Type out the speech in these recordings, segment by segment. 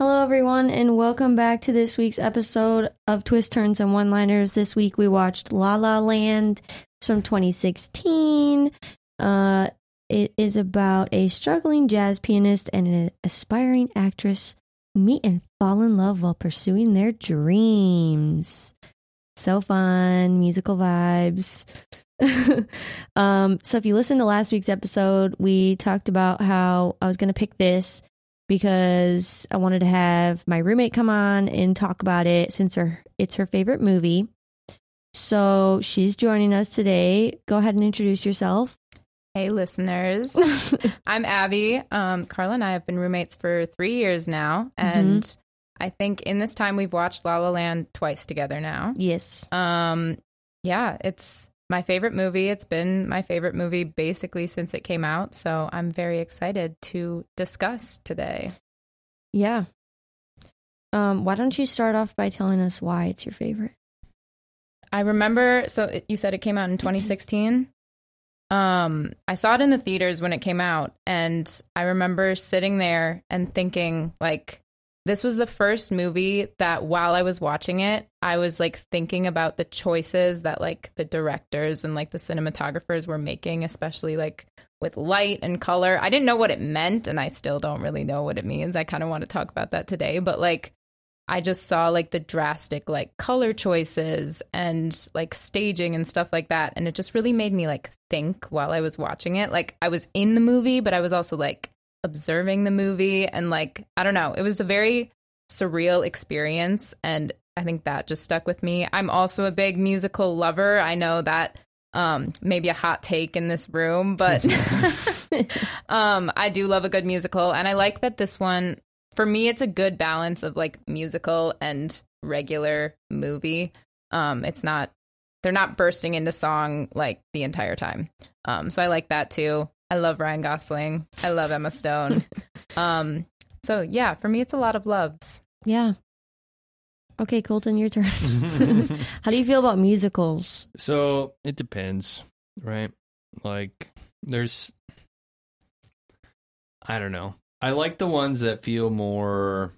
Hello, everyone, and welcome back to this week's episode of Twist Turns and One Liners. This week we watched La La Land. It's from 2016. Uh, it is about a struggling jazz pianist and an aspiring actress who meet and fall in love while pursuing their dreams. So fun, musical vibes. um, so if you listened to last week's episode, we talked about how I was going to pick this because I wanted to have my roommate come on and talk about it since her it's her favorite movie. So she's joining us today. Go ahead and introduce yourself. Hey, listeners. I'm Abby. Um, Carla and I have been roommates for three years now. And I think in this time we've watched La La Land twice together now. Yes. Um, yeah, it's my favorite movie. It's been my favorite movie basically since it came out. So I'm very excited to discuss today. Yeah. Um, why don't you start off by telling us why it's your favorite? I remember, so it, you said it came out in 2016. Um, I saw it in the theaters when it came out, and I remember sitting there and thinking, like, this was the first movie that while I was watching it, I was like thinking about the choices that like the directors and like the cinematographers were making, especially like with light and color. I didn't know what it meant, and I still don't really know what it means. I kind of want to talk about that today, but like, I just saw like the drastic like color choices and like staging and stuff like that. And it just really made me like think while I was watching it. Like I was in the movie, but I was also like observing the movie. And like, I don't know, it was a very surreal experience. And I think that just stuck with me. I'm also a big musical lover. I know that um maybe a hot take in this room but um i do love a good musical and i like that this one for me it's a good balance of like musical and regular movie um it's not they're not bursting into song like the entire time um so i like that too i love ryan gosling i love emma stone um so yeah for me it's a lot of loves Yeah. Okay, Colton, your turn. How do you feel about musicals? So it depends, right? Like there's I don't know. I like the ones that feel more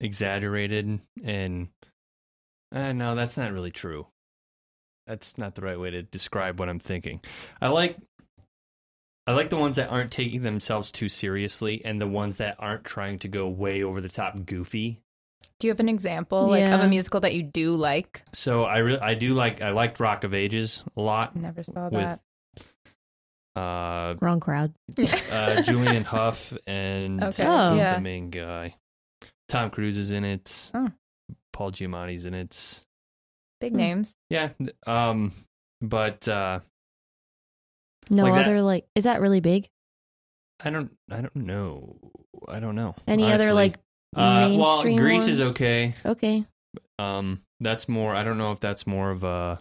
exaggerated and uh, no, that's not really true. That's not the right way to describe what I'm thinking. I like I like the ones that aren't taking themselves too seriously and the ones that aren't trying to go way over the top goofy. do you have an example like of a musical that you do like So I really I do like I liked Rock of Ages a lot never saw with that uh Wrong crowd. uh, Julianne Hough and Okay, Oh. he's yeah. the main guy. Tom Cruise is in it. Oh. Paul Giamatti's in it. big Hmm. names Yeah, um, but uh, No Like that. other like is that really big? I don't, I don't know. I don't know. Any other honestly. like Uh, well, Greece Grease is okay. okay. Um, that's more. I don't know if that's more of a.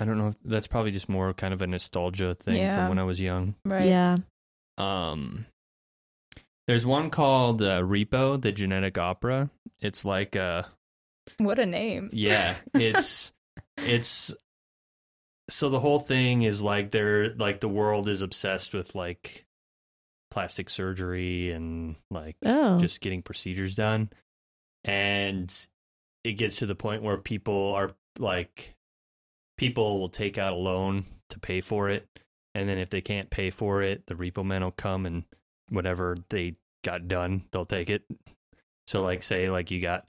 I don't know if that's probably just more kind of a nostalgia thing Yeah. from when I was young. right Yeah. Um, there's one called uh, Repo, the genetic opera. It's like uh what a name Yeah, it's it's so the whole thing is like they're like the world is obsessed with like plastic surgery and like Oh. just getting procedures done. And it gets to the point where people are like people will take out a loan to pay for it. And then if they can't pay for it, the repo men will come and whatever they got done, they'll take it. So like say like you got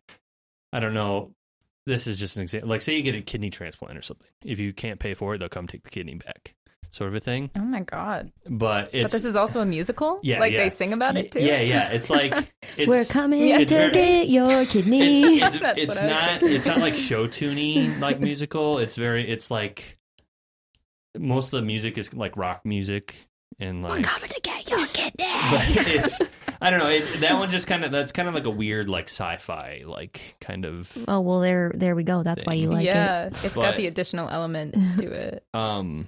I don't know, this is just an example. Like say you get a kidney transplant or something. If you can't pay for it, they'll come take the kidney back. Sort of a thing. oh my god But it's but this is also a musical Yeah, like yeah. they sing about it too Yeah, yeah. It's like it's We're coming Yeah, to very- get your kidney. it's, it's, it's what I was not thinking. it's not like show tuny like musical. It's very it's like most of the music is like rock music and like we're coming to get your kidney. but it's I don't know. It, that one just kind of that's kind of like a weird like sci-fi like kind of Oh well, there, there we go. That's why you like it. yeah, it. it's But- got the additional element to it. um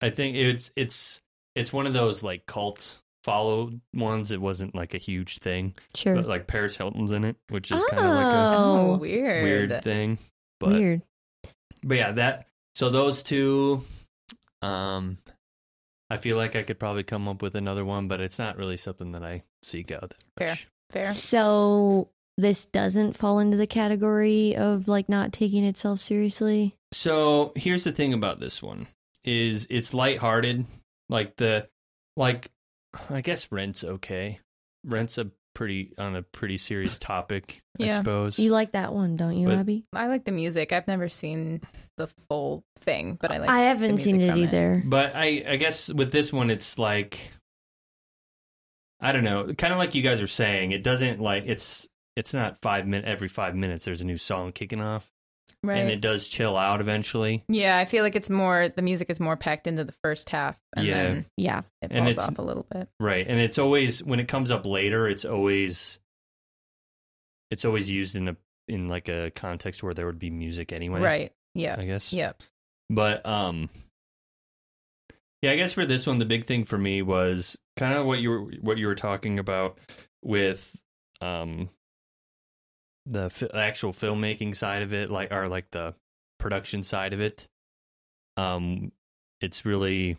I think it's it's it's one of those like cult followed ones. It wasn't like a huge thing, Sure. but like Paris Hilton's in it, which is kind of like a Oh, Oh, weird. weird thing. But weird. but yeah, that so those two, um, I feel like I could probably come up with another one, but it's not really something that I seek out. That Fair. much. Fair. So this doesn't fall into the category of like not taking itself seriously. So here's the thing about this one is it's lighthearted. Like the like I guess rent's okay. Rent's a pretty on a pretty serious topic, I suppose. You like that one, don't you, But- Abby? I like the music. I've never seen the full thing, but I like. I haven't the seen it from either. But I I guess with this one it's like I don't know, kind of like you guys are saying, it doesn't like it's it's not 5 minute every 5 minutes there's a new song kicking off Right. and it does chill out eventually. yeah, I feel like it's more. The music is more packed into the first half, and Yeah. then Yeah. it And falls it's- off a little bit. Right. And it's always when it comes up later, it's always it's always used in a in like a context where there would be music anyway. Right. Yeah. I guess. Yep. But um Yeah, I guess for this one the big thing for me was kind of what you were what you were talking about with um the fi- actual filmmaking side of it like or like the production side of it. Um it's really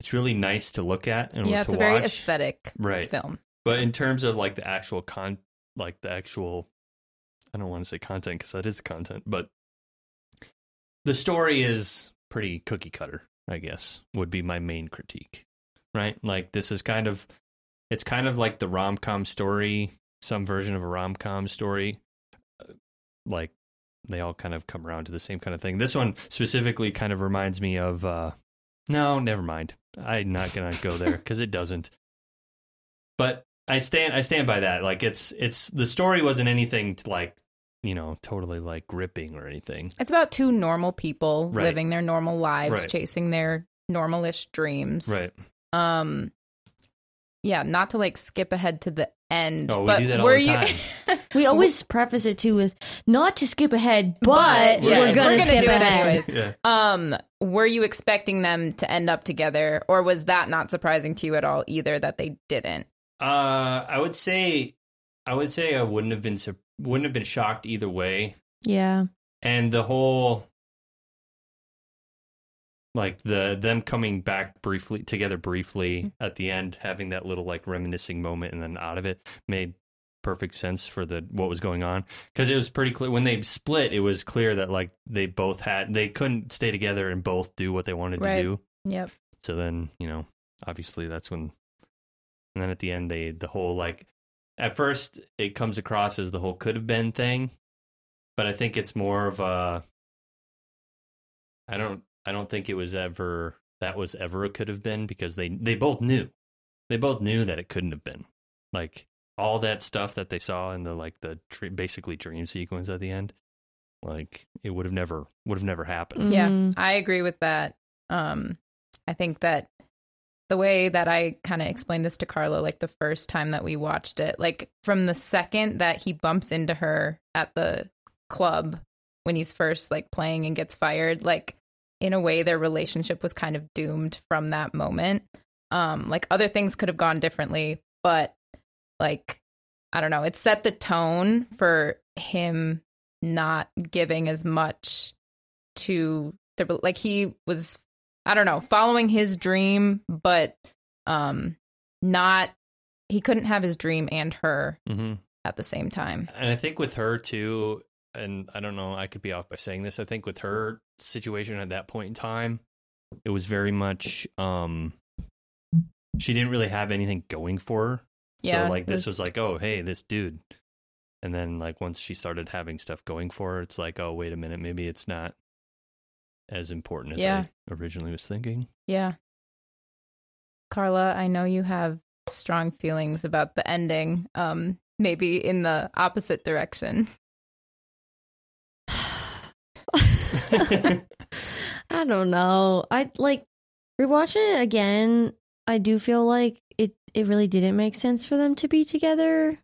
it's really nice to look at and Yeah, it's a very aesthetic right. film. But in terms of like the actual con, like the actual, I don't want to say content because that is the content, but the story is pretty cookie cutter. I guess would be my main critique, right? Like this is kind of, it's kind of like the rom com story, some version of a rom com story. Uh, Like they all kind of come around to the same kind of thing. This one specifically kind of reminds me of. uh No, never mind. I'm not gonna go there because it doesn't but I stand I stand by that. Like it's it's the story wasn't anything to like you know totally like gripping or anything. It's about two normal people Right. living their normal lives, Right. chasing their normalish dreams. Right. Um. Yeah, not to like skip ahead to the end. Oh, we but do that all were the you? We always preface it too with not to skip ahead, but, But, yeah, we're we're gonna gonna skip do it anyways. Yeah. Um, were you expecting them to end up together, or was that not surprising to you at all either that they didn't? Uh, I would say I would say I wouldn't have been sur- wouldn't have been shocked either way. Yeah. And the whole like the them coming back briefly together briefly at the end, having that little like reminiscing moment, and then out of it made perfect sense for the what was going on because it was pretty clear when they split. It was clear that like they both had they couldn't stay together and both do what they wanted Right. to do. Yep. So then you know, obviously that's when, and then at the end they the whole like at first it comes across as the whole could have been thing, but I think it's more of a. I don't. I don't think it was ever that was ever a could have been because they they both knew, they both knew that it couldn't have been, like all that stuff that they saw in the like the dr- basically dream sequence at the end, like it would have never would have never happened. Yeah, Mhm. I agree with that. Um, I think that the way that I kind of explained this to Carla, like the first time that we watched it, like from the second that he bumps into her at the club when he's first like playing and gets fired, like in a way their relationship was kind of doomed from that moment. Um, like other things could have gone differently, but like I don't know, it set the tone for him not giving as much to the like he was I don't know, following his dream, but um not he couldn't have his dream and her Mm-hmm. at the same time. And I think with her too, and I don't know, I could be off by saying this. I think with her situation at that point in time, it was very much um she didn't really have anything going for her. Yeah, so like this was like, oh hey, this dude. And then like once she started having stuff going for her, it's like, oh wait a minute, maybe it's not as important as Yeah. I originally was thinking. Yeah. Carla, I know you have strong feelings about the ending, um maybe in the opposite direction. I don't know. I like rewatching it again. I do feel like it it really didn't make sense for them to be together.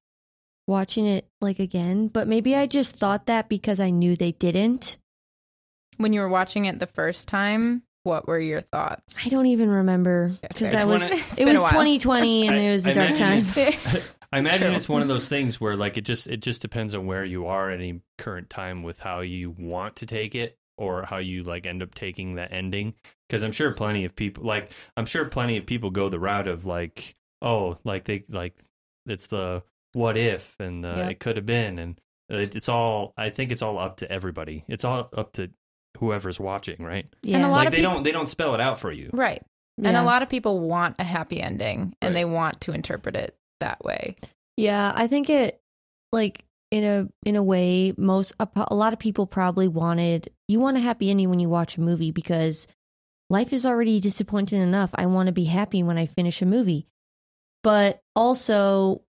Watching it like again, but maybe I just thought that because I knew they didn't. When you were watching it the first time, what were your thoughts? I don't even remember because fair. that was one it was 2020 and I- it was I a dark time. I imagine True. it's one of those things where like it just it just depends on where you are at any current time with how you want to take it or how you like end up taking that ending because i'm sure plenty of people like i'm sure plenty of people go the route of like oh like they like it's the what if and the, Yeah. it could have been and it, it's all i think it's all up to everybody it's all up to whoever's watching right Yeah. And a lot like of they people- don't they don't spell it out for you Right. And a lot of people want a happy ending and Right. they want to interpret it that way. Yeah, I think it like in a in a way most a, a lot of people probably wanted you want a happy ending when you watch a movie because life is already disappointing enough. I want to be happy when I finish a movie. But also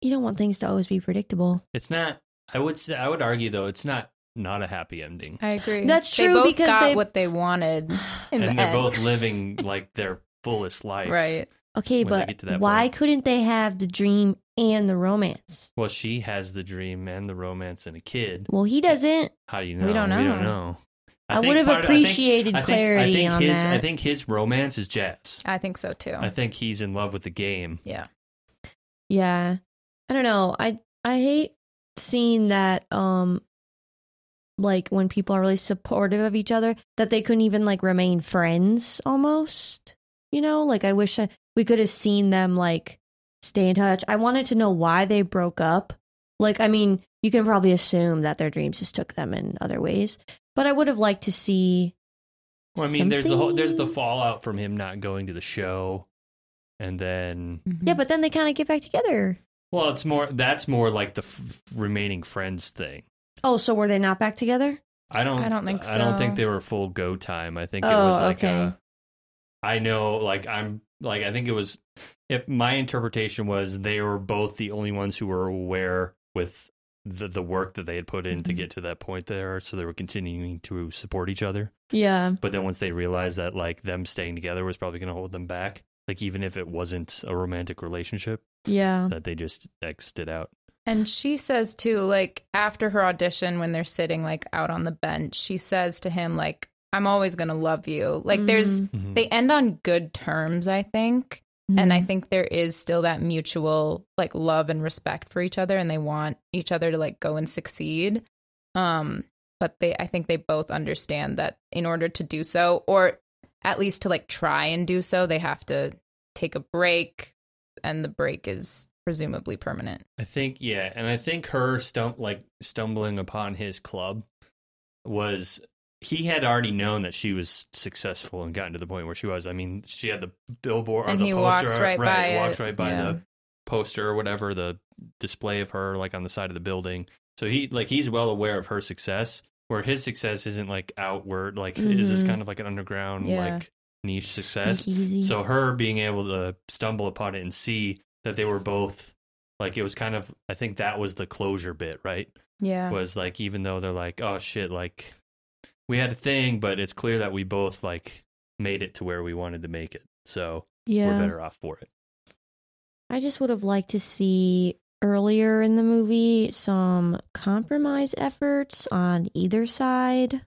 you don't want things to always be predictable. it's not i would say i would argue though it's not not a happy ending I agree. That's They true both because got they- what they wanted in and the they're end. both living like their fullest life right. Okay, but get to that why point. couldn't they have the dream and the romance? well she has the dream and the romance and a kid Well, he doesn't. how do you know We don't know. we don't know. know I, would have part of- I think- appreciated I think, clarity I think on his, that. I think his romance is jazz. I think so too. I think he's in love with the game. yeah. Yeah. I don't know. I I hate seeing that um like when people are really supportive of each other that they couldn't even like remain friends almost. You know, like I wish I, we could have seen them like stay in touch. I wanted to know why they broke up. Like I mean, you can probably assume that their dreams just took them in other ways, but I would have liked to see Well, I mean, there's the whole, there's the fallout from him not going to the show, and then mm-hmm. Yeah, but then they kind of get back together. well, it's more that's more like the f- remaining friends thing. Oh, so were they not back together? I don't. I don't think I don't think they were full go time. I think it Oh, was like okay. a. I know, like I'm like I think it was. If my interpretation was they were both the only ones who were aware with the the work that they had put in to Mhm. get to that point there, so they were continuing to support each other. Yeah. But then once they realized that like them staying together was probably going to hold them back, like even if it wasn't a romantic relationship, Yeah. that they just exited out. And she says too, like after her audition, when they're sitting like out on the bench, she says to him, like, I'm always gonna love you. Like there's Mhm. they end on good terms, I think. And I think there is still that mutual like love and respect for each other and they want each other to like go and succeed. Um, but they I think they both understand that in order to do so, or at least to like try and do so, they have to take a break and the break is presumably permanent. I think yeah, and I think her stum- like stumbling upon his club was he had already known that she was successful and gotten to the point where she was. I mean, she had the billboard or the he poster, walks right by walks right by yeah. the poster or whatever, the display of her like on the side of the building. So he like he's well aware of her success, where his success isn't like outward, like is this mm-hmm. kind of like an underground Yeah. like niche success. Speakeasy. So her being able to stumble upon it and see that they were both like it was kind of I think that was the closure bit, right? Yeah. Was like even though they're like, oh shit, like we had a thing, but it's clear that we both like made it to where we wanted to make it. So yeah. we're better off for it. I just would have liked to see earlier in the movie some compromise efforts on either side.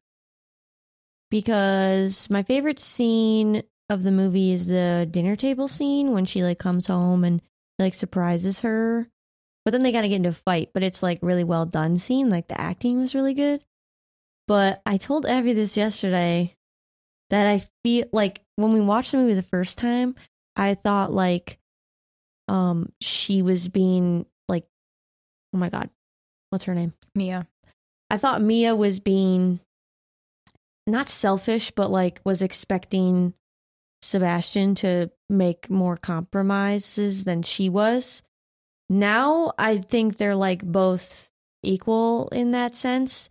Because my favorite scene of the movie is the dinner table scene when she like comes home and like surprises her. But then they gotta get into a fight, but it's like really well done scene. Like the acting was really good. But I told Abby this yesterday that I feel like when we watched the movie the first time, I thought like um she was being like oh my god what's her name? Mia. i thought mia was being not selfish but like was expecting sebastian to make more compromises than she was. Now i think they're like both equal in that sense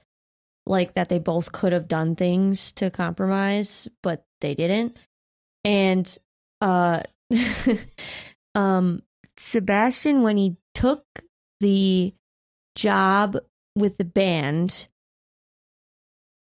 like that they both could have done things to compromise but they didn't and uh um Sebastian when he took the job with the band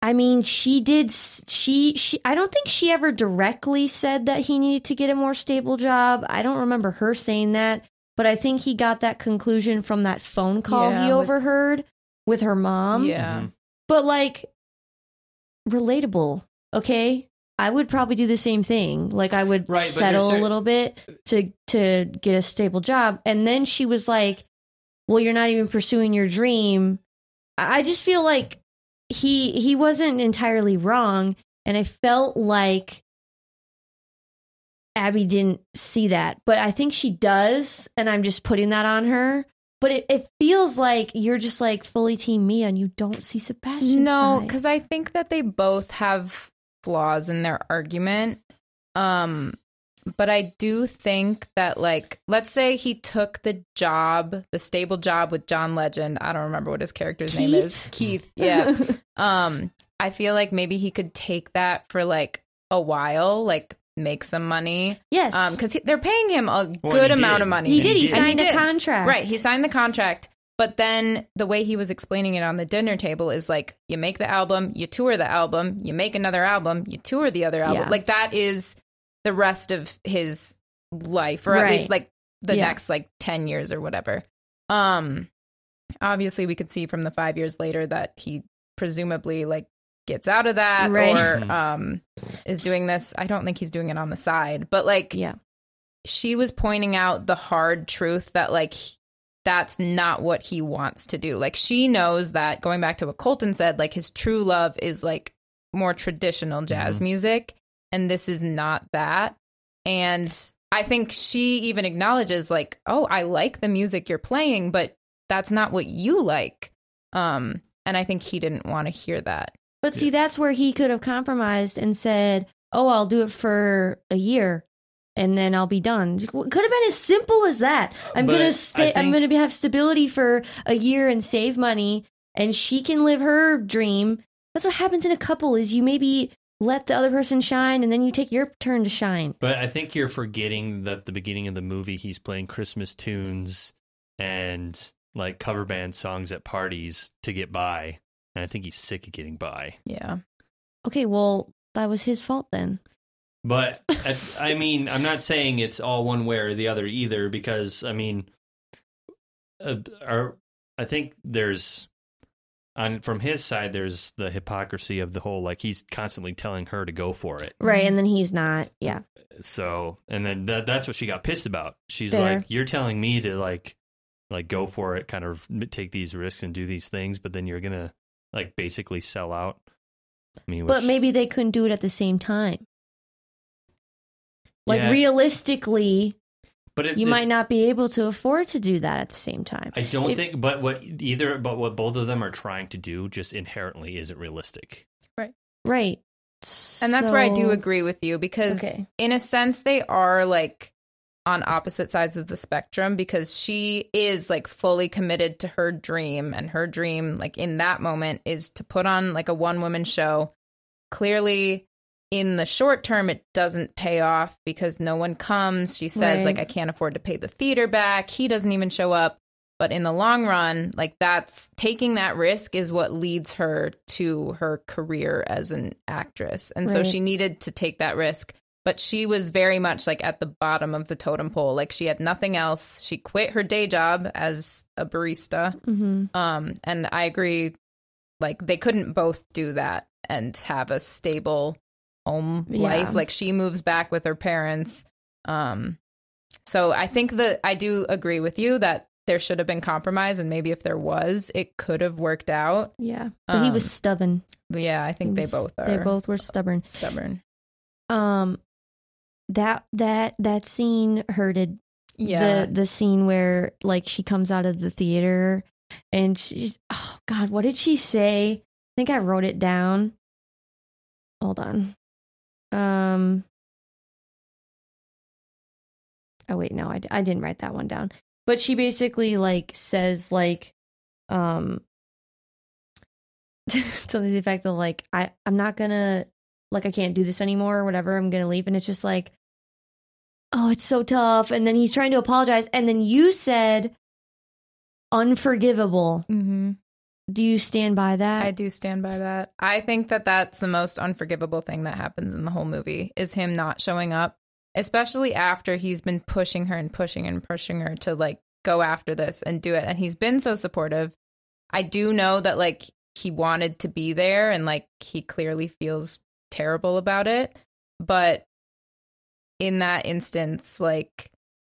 I mean she did she she I don't think she ever directly said that he needed to get a more stable job. I don't remember her saying that, but I think he got that conclusion from that phone call Yeah, he with- overheard with her mom. yeah. But like relatable, okay? I would probably do the same thing. Like I would Right, settle a little bit to to get a stable job. And then she was like, "Well, you're not even pursuing your dream." I just feel like he he wasn't entirely wrong, and I felt like Abby didn't see that, but I think she does, and I'm just putting that on her. But it, it feels like you're just like fully team me and you don't see Sebastian. No, because I think that they both have flaws in their argument. Um, but I do think that, like, let's say he took the job, the stable job with John Legend. I don't remember what his character's name is. Keith. Yeah. um, I feel like maybe he could take that for like a while, like make some money. yes, Um, because they're paying him a Well, good amount did. of money. he did. He he signed did. a contract. Right. He signed the contract. But then the way he was explaining it on the dinner table is like you make the album, you tour the album, you make another album, you tour the other album. Yeah. Like that is the rest of his life, or at least like the Yeah. next like 10 years or whatever. Um obviously we could see from the 5 years later that he presumably like gets out of that Right. or um is doing this. I don't think he's doing it on the side, but like Yeah. she was pointing out the hard truth that like he- that's not what he wants to do. Like she knows that going back to what Colton said, like his true love is like more traditional jazz Mhm. music and this is not that. And I think she even acknowledges like, "Oh, I like the music you're playing, but that's not what you like." Um and I think he didn't want to hear that. But see, that's where he could have compromised and said, "Oh, I'll do it for a year, and then I'll be done." Could have been as simple as that. I'm But gonna stay. I'm gonna have stability for a year and save money, and she can live her dream. That's what happens in a couple. Is you maybe let the other person shine, and then you take your turn to shine. But I think you're forgetting that the beginning of the movie, he's playing Christmas tunes and like cover band songs at parties to get by. And I think he's sick of getting by. Yeah. Okay, well, that was his fault then. But I, I mean, I'm not saying it's all one way or the other either, because I mean, uh, our, I think there's on from his side, there's the hypocrisy of the whole like he's constantly telling her to go for it. Right, and then he's not. Yeah. So, and then that, that's what she got pissed about. She's Fair. like, "You're telling me to like, like go for it, kind of take these risks and do these things, but then you're gonna like basically sell out." I mean, But which- maybe they couldn't do it at the same time. Like Yeah. realistically, but it, you might not be able to afford to do that at the same time. I don't If- think, but what either, but what both of them are trying to do just inherently isn't realistic. Right. Right. And that's where I do agree with you because, Okay. in a sense, they are like on opposite sides of the spectrum because she is like fully committed to her dream, and her dream, like in that moment, is to put on like a one woman show. Clearly, in the short term, it doesn't pay off because no one comes. She says, Right. like, I can't afford to pay the theater back. He doesn't even show up. But in the long run, like that's taking that risk is what leads her to her career as an actress. And so she needed to take that risk. But she was very much like at the bottom of the totem pole. Like she had nothing else. She quit her day job as a barista. Mhm. Um, and I agree, like they couldn't both do that and have a stable home Yeah. life. Like she moves back with her parents. Um, so I think that I do agree with you that there should have been compromise, and maybe if there was, it could have worked out. Yeah. But he was Um, stubborn. Yeah, I think He they both are. They both were stubborn. stubborn. Um that that that scene hurted Yeah, the the scene where like she comes out of the theater and she's oh god what did she say? I think i wrote it down. Hold on. Um oh wait no I, I didn't write that one down. But she basically like says like um something to the effect of like i i'm not gonna like i can't do this anymore or whatever i'm gonna leave and it's just like oh, it's so tough. And then he's trying to apologize. And then you said unforgivable. hmm Do you stand by that? I do stand by that. I think that that's the most unforgivable thing that happens in the whole movie is him not showing up, especially after he's been pushing her and pushing and pushing her to like go after this and do it. And he's been so supportive. I do know that like he wanted to be there and like he clearly feels terrible about it. But in that instance, like,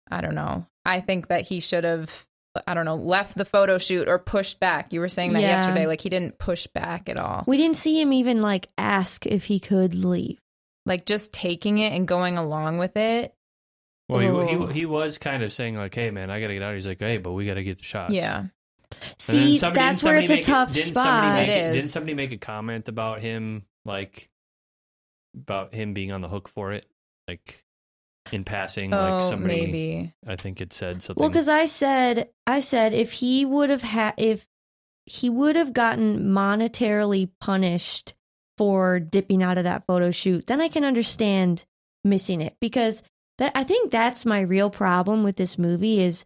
I don't know. I think that he should have I don't know, left the photo shoot or pushed back. You were saying that Yeah. yesterday. Like he didn't push back at all. We didn't see him even like ask if he could leave. Like just taking it and going along with it. Well, he, Oh. he he was kind of saying like, "Hey, man, I gotta get out." He's like, "Hey, but we gotta get the shots." Yeah. See, somebody- that's where it's a somebody make tough didn't spot. Somebody make It is. Didn't somebody make a comment about him, like about him being on the hook for it, like in passing? Oh, like somebody, maybe. I think it said something. Well, because I said, I said if he would have had, if he would have gotten monetarily punished for dipping out of that photo shoot, then I can understand missing it because that I think that's my real problem with this movie is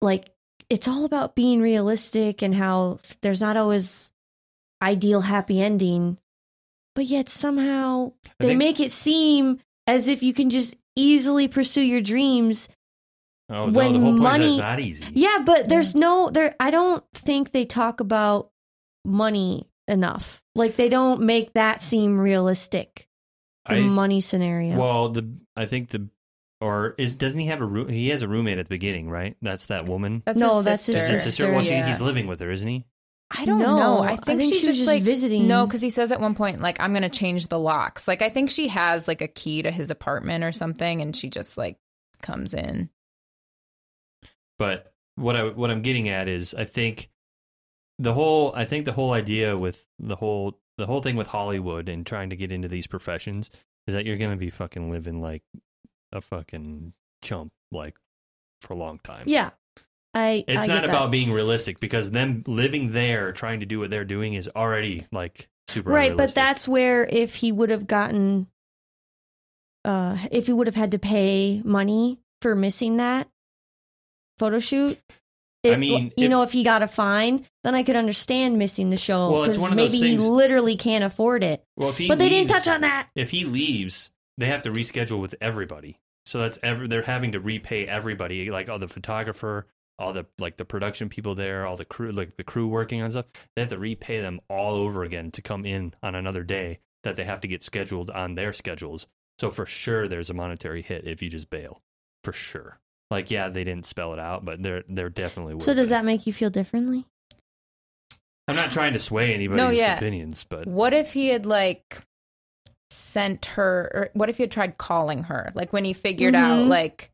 like it's all about being realistic and how there's not always ideal happy ending, but yet somehow I they think- make it seem as if you can just easily pursue your dreams oh, no, when the whole point is money- it's not easy. yeah, but there's no there I don't think they talk about money enough. Like they don't make that seem realistic. The I- money scenario. Well, the I think the or is doesn't he have a room? He has a roommate at the beginning, right? That's that woman. That's No, his that's his sister. his sister? Well, she, Yeah. he's living with her, isn't he? I don't No, know. I I think, think she she just just like visiting. No, because he says at one point like I'm gonna change the locks. Like I think she has like a key to his apartment or something, and she just like comes in. But what I what I'm getting at is I think the whole I think the whole idea with the whole the whole thing with Hollywood and trying to get into these professions is that you're gonna be fucking living like a fucking chump like for a long time. yeah. I It's I not about that. being realistic because them living there trying to do what they're doing is already like super Right, but that's where if he would have gotten uh if he would have had to pay money for missing that photo shoot I mean, you if- know, if he got a fine, then I could understand missing the show because those maybe things- he literally can't afford it. well, if he But they didn't touch on that. if he leaves, they have to reschedule with everybody. So that's ever they're having to repay everybody, like all the photographer, all the like the production people there, all the crew, like the crew working on stuff. They have to repay them all over again to come in on another day that they have to get scheduled on their schedules. So for sure, there's a monetary hit if you just bail, for sure. Like yeah, they didn't spell it out, but they're they're definitely. So does be. that make you feel differently? I'm not trying to sway anybody's yeah. opinions, but What if he had like sent her, or what if he had tried calling her? Like when he figured out, Mhm. like,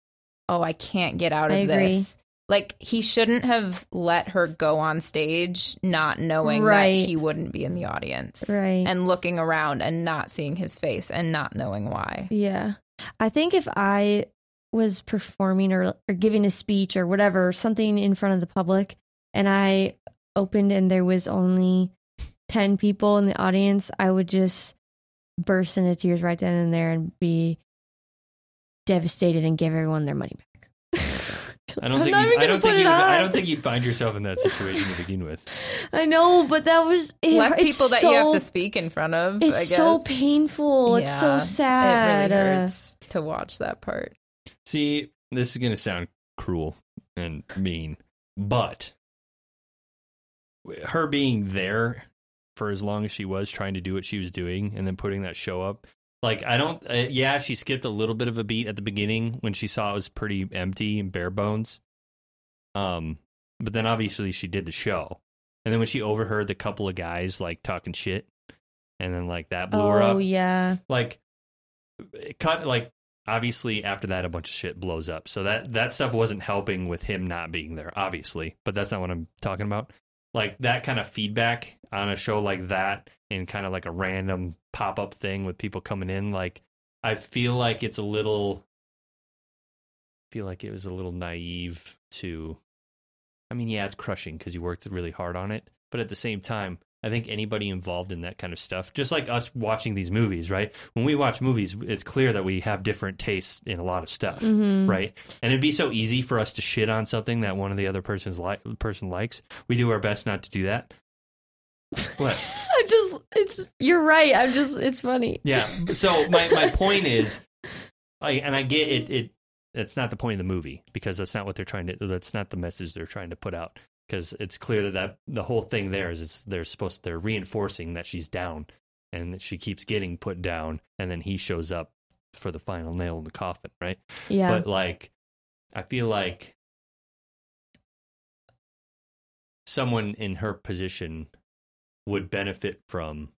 oh, I can't get out I of agree. this. Like he shouldn't have let her go on stage, not knowing Right. that he wouldn't be in the audience, Right. And looking around and not seeing his face and not knowing why. Yeah. I think if I was performing or, or giving a speech or whatever, something in front of the public, and I opened and there was only 10 people in the audience, I would just burst into tears right then and there and be devastated and give everyone their money back. I don't I'm think not you, even I don't think you I don't think you'd find yourself in that situation to begin with. I know, but that was it, Less people that you have to speak in front of. It's I guess. so painful. it's so sad. It really Uh, hurts to watch that part. See, this is going to sound cruel and mean, but her being there for as long as she was trying to do what she was doing and then putting that show up, like, I don't, uh, yeah, she skipped a little bit of a beat at the beginning when she saw it was pretty empty and bare bones. Um, but then obviously she did the show. And then when she overheard the couple of guys like talking shit, and then like that blew her up oh, yeah. like it cut like obviously after that a bunch of shit blows up so that that stuff wasn't helping with him not being there obviously but that's not what i'm talking about like that kind of feedback on a show like that and kind of like a random pop-up thing with people coming in like i feel like it's a little feel like it was a little naive to i mean yeah it's crushing because you worked really hard on it but at the same time I think anybody involved in that kind of stuff, just like us watching these movies, right? When we watch movies, it's clear that we have different tastes in a lot of stuff, Mhm. right? And it'd be so easy for us to shit on something that one of the other person's li- person likes. We do our best not to do that. What? I'm just, it's, you're right. I'm just, it's funny. Yeah. So my my point is, I and I get it. It it's not the point of the movie because that's not what they're trying to. That's not the message they're trying to put out. Because it's clear that, that the whole thing there is it's, they're supposed they're reinforcing that she's down, and she keeps getting put down, and then he shows up for the final nail in the coffin, right? Yeah. But like, I feel like someone in her position would benefit from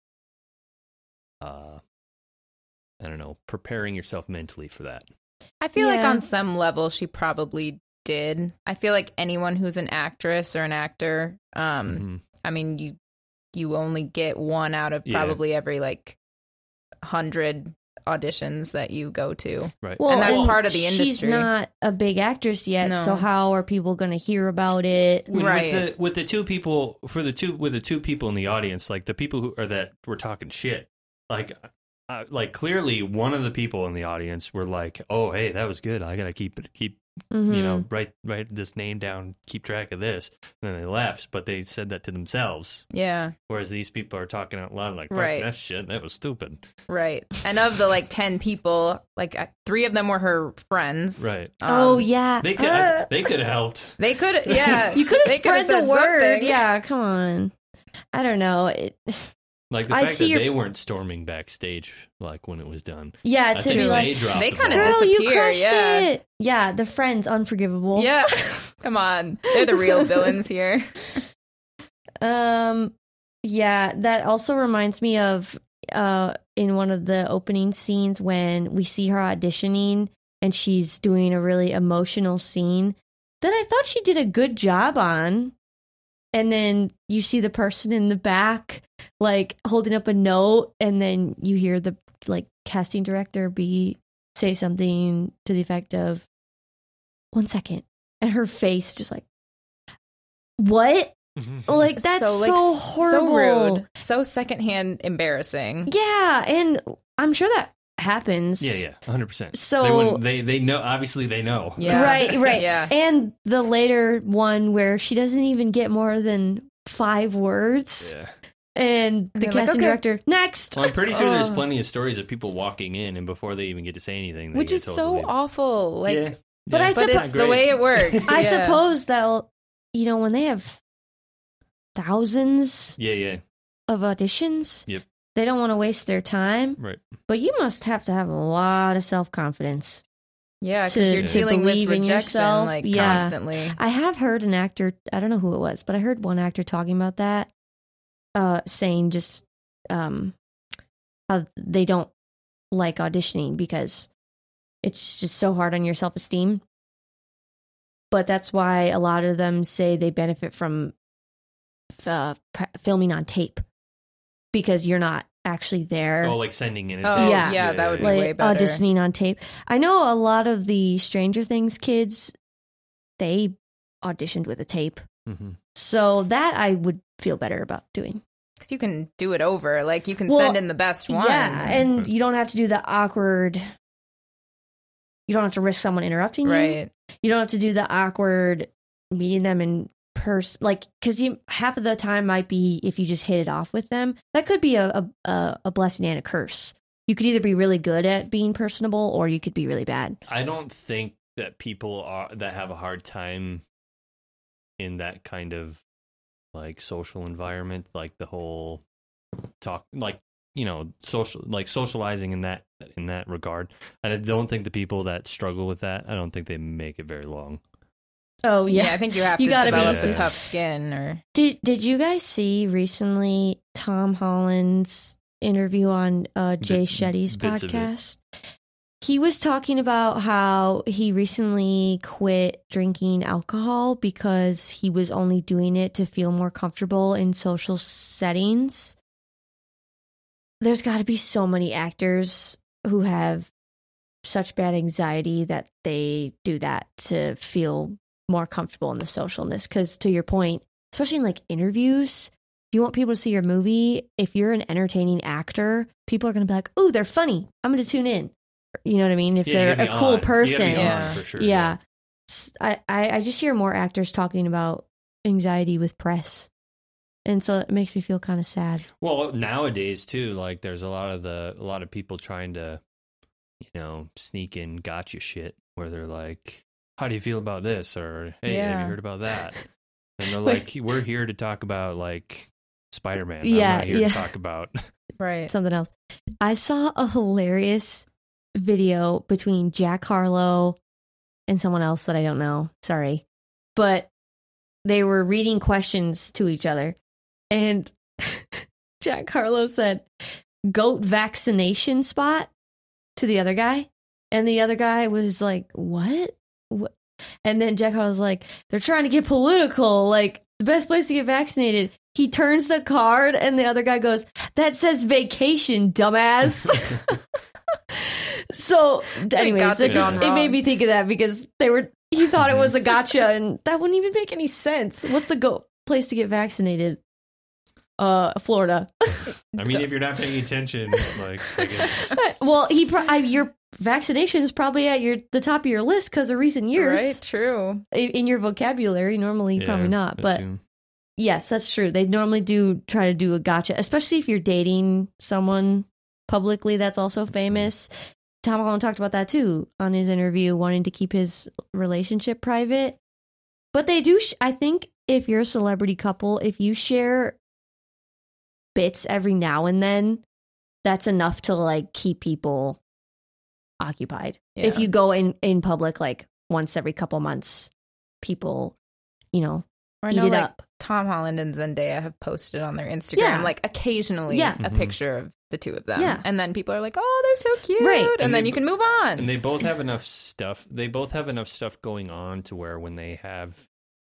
uh I don't know, preparing yourself mentally for that. I feel like on some level she probably did. I feel like anyone who's an actress or an actor, um, Mhm. I mean, you you only get one out of Yeah. probably every like hundred auditions that you go to. Right. Well, And that's part of the industry. She's not a big actress yet, so how are people going to hear about it? When- Right. With the, with the two people for the two with the two people in the audience, like the people who are that were talking shit, like uh, like clearly one of the people in the audience were like, "Oh, hey, that was good. I gotta keep it keep Mhm. you know write write this name down, keep track of this." And then they left, but they said that to themselves. Yeah, Whereas these people are talking out loud, like, "Fuck Right. that shit, that was stupid." right. And of the like ten people, like uh, three of them were her friends. Right? oh Um, yeah, They could Uh, they could have helped. They could, yeah. you could have they spread the word. something. Yeah, come on. I don't know. It, Like the I fact see that your- they weren't storming backstage, like when it was done. yeah, to be like, dropped They kinda ball. you disappear, crushed yeah. it. Yeah, the friends unforgivable. Yeah, come on, they're the real villains here. Um yeah, that also reminds me of uh in one of the opening scenes when we see her auditioning and she's doing a really emotional scene that I thought she did a good job on. And then you see the person in the back like holding up a note and then you hear the like casting director be say something to the effect of one second and her face just like what like that's so, like, s- horrible. so rude, so secondhand embarrassing. Yeah, and I'm sure that happens. Yeah, yeah, hundred percent. So- they, they they know. Obviously, they know. Yeah. Right, right. Yeah. And the later one where she doesn't even get more than five words, Yeah. and the They're like, casting "Okay." director next. Well, I'm pretty sure there's plenty of stories of people walking in and before they even get to say anything, they Which get is so to awful. Like, yeah. But Yeah. I suppose the way it works. I Yeah. suppose that you know when they have thousands Yeah, yeah, of auditions, Yep. They don't want to waste their time. right. But you must have to have a lot of self confidence. Yeah, to- because you're to dealing with believe in rejection yourself. like Yeah. constantly. I have heard an actor, I don't know who it was, but I heard one actor talking about that, uh, saying just um, how they don't like auditioning because it's just so hard on your self esteem. But that's why a lot of them say they benefit from uh, filming on tape because you're not actually there Oh, like sending in. and Oh, saying- Yeah. yeah, that would be like way better. auditioning on tape. I know a lot of the Stranger Things kids, they auditioned with a tape. Mhm. So that I would feel better about doing. Because you can do it over. Like, you can Well, send in the best one. Yeah, and you don't have to do the awkward. You don't have to risk someone interrupting you. right. You don't have to do the awkward meeting them in person, like because you half of the time might be if you just hit it off with them. That could be a a, a, blessing and a curse. You could either be really good at being personable, or you could be really bad. I don't think that people are that have a hard time in that kind of like social environment, like the whole talk, like you know, social, like socializing in that in that regard. And I don't think the people that struggle with that, I don't think they make it very long. Oh Yeah. I think you have You to gotta be- develop a Yeah. tough skin or. Did Did you guys see recently Tom Holland's interview on uh, Jay Bit- Shetty's bits of it. podcast? He was talking about how he recently quit drinking alcohol because he was only doing it to feel more comfortable in social settings. There's got to be so many actors who have such bad anxiety that they do that to feel more comfortable in the socialness. Because to your point, especially in like interviews, if you want people to see your movie, if you're an entertaining actor, people are going to be like, "Oh, they're funny. I'm going to tune in." You know what I mean? If Yeah, they're a cool on. Person, on Yeah. for sure. yeah. I, I I just hear more actors talking about anxiety with press, and so it makes me feel kind of sad. Well, nowadays too, like there's a lot of the a lot of people trying to, you know, sneak in gotcha shit where they're like, "How do you feel about this?" or "Hey, have you heard about that?" And they're like, "We're here to talk about like Spider Man. Yeah, I'm not here yeah. to talk about." Right. Something else. I saw a hilarious video between Jack Harlow and someone else that I don't know. Sorry, but they were reading questions to each other, and Jack Harlow said, "Goat vaccination spot" to the other guy, and the other guy was like, "What? What?" And then Jack Harlow's like, "They're trying to get political. Like the best place to get vaccinated." He turns the card, and the other guy goes, "That says vacation, dumbass." so, anyways, gotcha it, just, it made me think of that because they were. He thought it was a gotcha, and that wouldn't even make any sense. What's the go place to get vaccinated? Uh, Florida. I mean, if you're not paying attention, like, I guess, well, he pro- I, your vaccination is probably at your the top of your list because of recent years Right? True. in, in your vocabulary. Normally, probably not, but too. yes, that's true. They normally do try to do a gotcha, especially if you're dating someone publicly that's also mm-hmm. famous. Tom Holland talked about that too on his interview, wanting to keep his relationship private. But they do, sh- I think, if you're a celebrity couple, if you share bits every now and then, that's enough to like keep people occupied. If you go in in public like once every couple months, people, you know, Or I eat know it like up. Tom Holland and Zendaya have posted on their Instagram Yeah. like occasionally Yeah. a Mhm. picture of the two of them. Yeah. And then people are like, "Oh, they're so cute." Right. And, And then they- you can move on. and they both have enough stuff. They both have enough stuff going on to where when they have,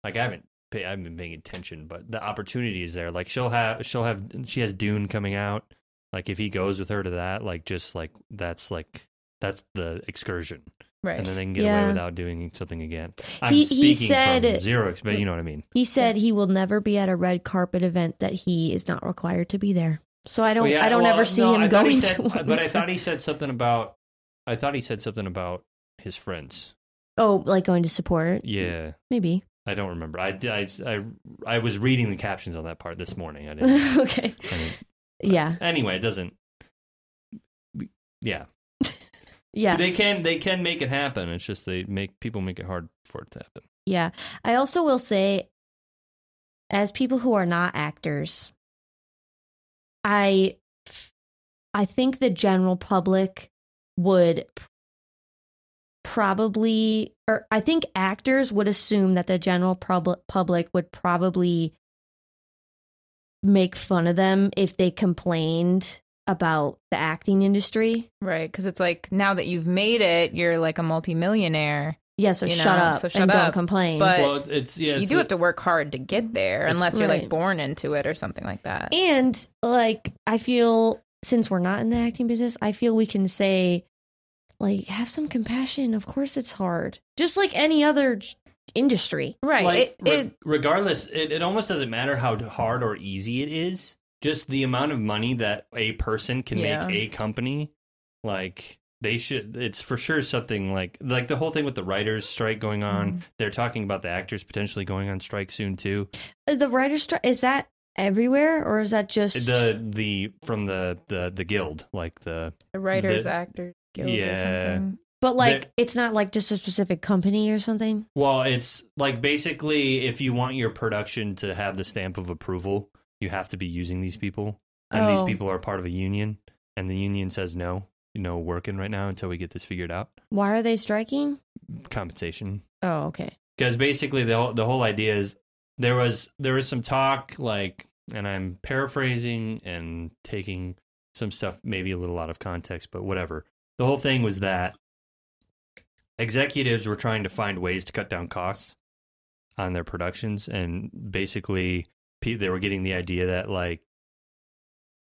like, I haven't, pay, I haven't been paying attention, but the opportunity is there. Like, she'll have, she'll have, she has Dune coming out. Like, if he goes with her to that, like, just like that's like that's the excursion, right. and then they can get Yeah. away without doing something again. I'm He- speaking he said- from zero, but you know what I mean. He said he will never be at a red carpet event that he is not required to be there. So I don't Well, yeah, I don't well, ever see no, him I going said, to one. But I thought he said something about. I thought he said something about his friends. Oh, like going to support? Yeah, Maybe. I don't remember. I, I, I, I was reading the captions on that part this morning. I didn't. okay. I mean, Yeah. anyway, it doesn't. Yeah, Yeah. they can they can make it happen. It's just they make people make it hard for it to happen. Yeah. I also will say as people who are not actors, I I think the general public would probably or I think actors would assume that the general public public would probably make fun of them if they complained about the acting industry. right. Because it's like now that you've made it, you're like a multimillionaire. Yeah, so You shut know, up so shut and don't complain. But well, it's yeah. you do the- have to work hard to get there unless you're Right. like born into it or something like that. And like I feel since we're not in the acting business, I feel we can say like have some compassion. Of course it's hard. Just like any other j- industry. right. like, it, re- it regardless, it, it almost doesn't matter how hard or easy it is. Just the amount of money that a person can Yeah. make a company, like they should. It's for sure something like like the whole thing with the writers' strike going on. Mhm. They're talking about the actors potentially going on strike soon too. Uh, The writer's strike is that everywhere or is that just The the from the the the guild, like the the writers, the- actors guild or Yeah. something. but like the- it's not like just a specific company or something? Well, it's like basically if you want your production to have the stamp of approval, you have to be using these people. And these Oh. people are part of a union, and the union says no, no working right now until we get this figured out. Why are they striking? Compensation. Oh, okay. Because basically the whole, the whole idea is there was there was some talk like and I'm paraphrasing and taking some stuff maybe a little out of context, but whatever. The whole thing was that executives were trying to find ways to cut down costs on their productions and basically they were getting the idea that like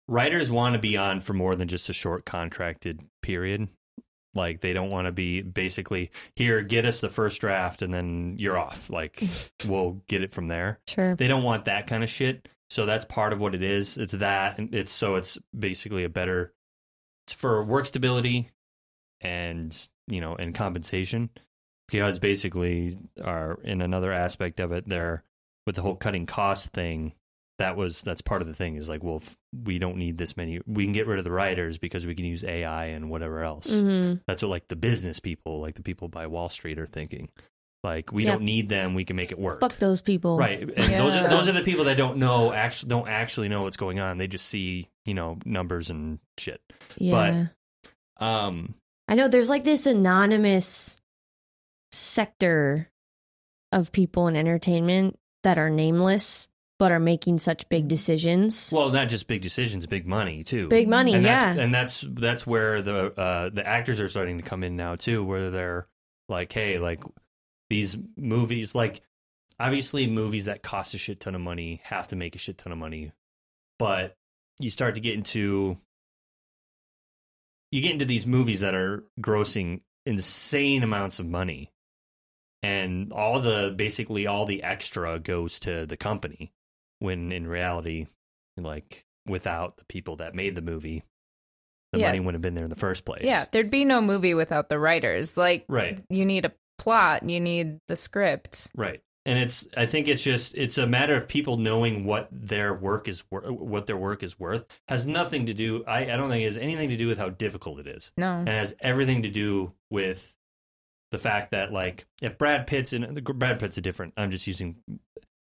writers want to be on for more than just a short contracted period. Like they don't want to be basically here get us the first draft and then you're off. Like we'll get it from there. Sure. they don't want that kind of shit. So that's part of what it is. It's that and it's so it's basically a better it's for work stability and you know and compensation because basically are in another aspect of it there with the whole cutting cost thing that was that's part of the thing is like well f- we don't need this many we can get rid of the writers because we can use ai and whatever else. Hmm that's what like the business people like the people by wall street are thinking. Like we Yeah. don't need them we can make it work. Fuck those people. right and those are those are the people that don't know actually don't actually know what's going on. They just see you know numbers and shit. Yeah. um I know there's like this anonymous sector of people in entertainment that are nameless but are making such big decisions. Well, not just big decisions, big money too. big money, and yeah. that's, and that's that's where the uh, the actors are starting to come in now too, where they're like, hey, like these movies, like obviously movies that cost a shit ton of money have to make a shit ton of money, but you start to get into you get into these movies that are grossing insane amounts of money and all the basically all the extra goes to the company when in reality like without the people that made the movie the Yeah. money wouldn't have been there in the first place Yeah, there'd be no movie without the writers. Like, right you need a plot, you need the script. right and it's i think it's just it's a matter of people knowing what their work is wor- what their work is worth has nothing to do i, I don't think it has anything to do with how difficult it is No. and it has everything to do with the fact that like if Brad Pitt's in Brad Pitt's a different I'm just using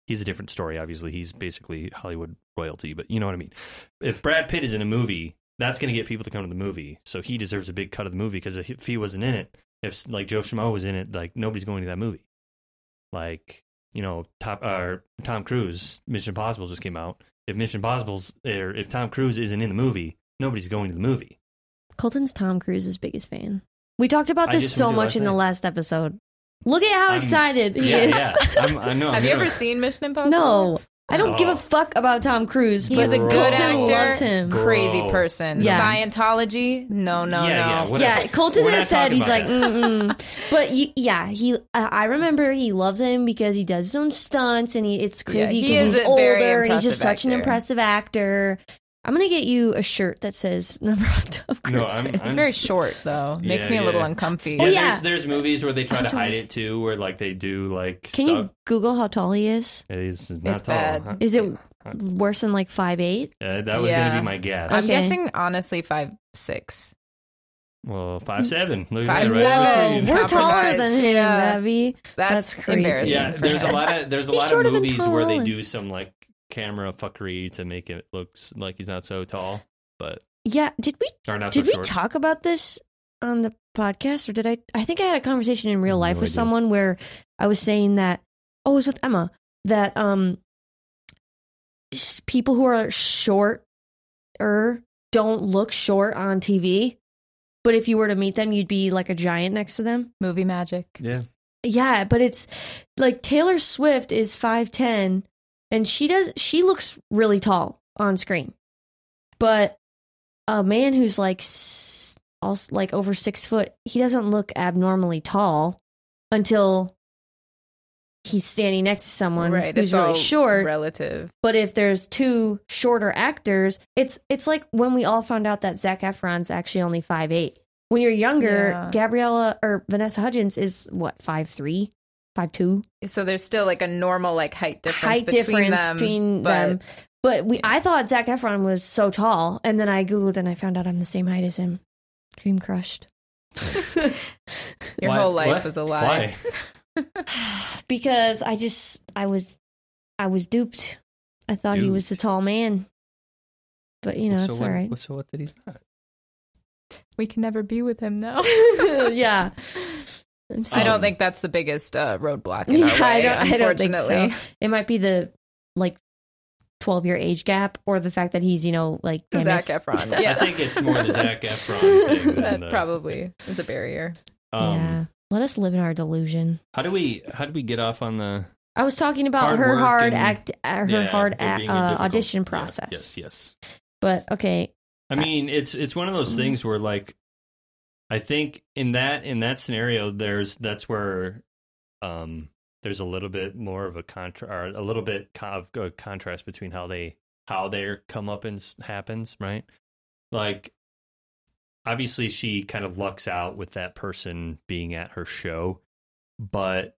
he's a different story obviously. He's basically Hollywood royalty but you know what I mean. If Brad Pitt is in a movie that's going to get people to come to the movie. So he deserves a big cut of the movie because if he wasn't in it if like Joe Schmo was in it like nobody's going to that movie. Like you know top or Tom Cruise Mission Impossible just came out. If Mission Impossible's or if Tom Cruise isn't in the movie nobody's going to the movie. Colton's Tom Cruise's biggest fan. We talked about this so much in the last episode. Look at how I'm- excited he yeah is. yeah I'm, I know Have I'm you gonna- ever seen Mission Impossible? No, I don't give Oh. a fuck about Tom Cruise. He's but a good Bro. actor. Loves him. Bro. Crazy person. Yeah. Scientology? No, no, Yeah, yeah, no. whatever. Yeah, Colton has said he's like. Mm-mm. but y- yeah, he. I I remember he loves him because he does his own stunts and he. It's crazy he because is he's older and he's just impressive such an impressive actor. I'm gonna get you a shirt that says number one Tom Cruise. No, I'm- It's I'm- very short though. Makes Yeah, me a little yeah. uncomfy. Yeah, Oh, yeah. There's, there's movies where they try How to hide is- it too, where like they do like Can stuff. you Google how tall he is? It's, it's not It's tall. bad. Is it worse than like five eight? Uh, that was Yeah. gonna be my guess. I'm Okay. guessing honestly five six. well, five seven. Look Five at that, seven. right? in we're taller than him, yeah. Abby. That's, That's crazy. embarrassing. Yeah, there's a lot of there's a lot of movies where they do some like camera fuckery to make it look like he's not so tall, but Yeah, did we or not did so we short. talk about this on the podcast or did I I think I had a conversation in real No life with idea. someone where I was saying that oh it was with Emma that um people who are short or don't look short on TV but if you were to meet them you'd be like a giant next to them. movie magic. yeah, Yeah, but it's like Taylor Swift is 5'10 and she does she looks really tall on screen. But a man who's like also like over 6 foot, he doesn't look abnormally tall until he's standing next to someone right. who's really short. relative. but if there's two shorter actors, it's it's like when we all found out that Zac Efron's actually only five eight When you're younger, Yeah. Gabriella or Vanessa Hudgens is what, 5'3, 5'2? So there's still like a normal like height difference height between difference them. between but them. But we, I thought Zac Efron was so tall, and then I googled and I found out I'm the same height as him. Dream crushed. your Why- whole life what? was a lie. Why? because I just I was I was duped. I thought he was a tall man, but you know so it's what, all right. So what that he's not? We can never be with him now. yeah, I'm I don't think that's the biggest uh, roadblock in our Yeah, way. I don't. I don't think so. It might be the like twelve year age gap, or the fact that he's you know like Zac famous. Efron. I think it's more the Zac Efron thing. That the, probably is a barrier. Um, yeah, let us live in our delusion. How do we how do we get off on the I was talking about Hard her hard and- act, uh, her yeah, hard there a- uh, difficult- audition yeah, process. yes, yes. But okay, I mean, it's it's one of those things where like I think in that in that scenario there's that's where um there's a little bit more of a contra or a little bit of a contrast between how they how their come up and happens, right? Like obviously she kind of lucks out with that person being at her show, but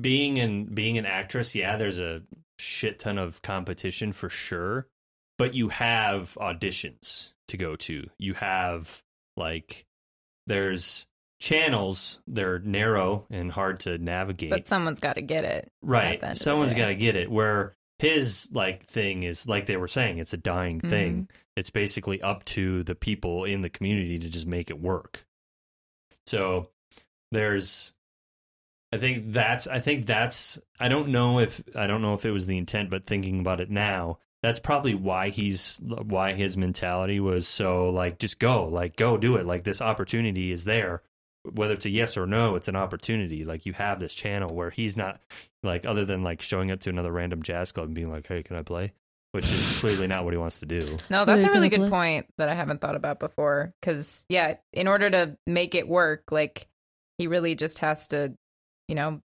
being an being an actress, yeah, there's a shit ton of competition for sure but you have auditions to go to. You have like there's channels they're narrow and hard to navigate. But someone's got to get it. right. the end of the Someone's got to get it where his like thing is like they were saying it's a dying Mm-hmm. thing. It's basically up to the people in the community to just make it work. So there's I think that's I think that's I don't know if I don't know if it was the intent, but thinking about it now, that's probably why he's why his mentality was so like just go, like go do it. Like this opportunity is there. Whether it's a yes or no, it's an opportunity. Like you have this channel where he's not like other than like showing up to another random jazz club and being like, Hey, can I play? Which is clearly not what he wants to do. No, that's a really good play? point that I haven't thought about before. Because, yeah, in order to make it work, like, he really just has to, you know,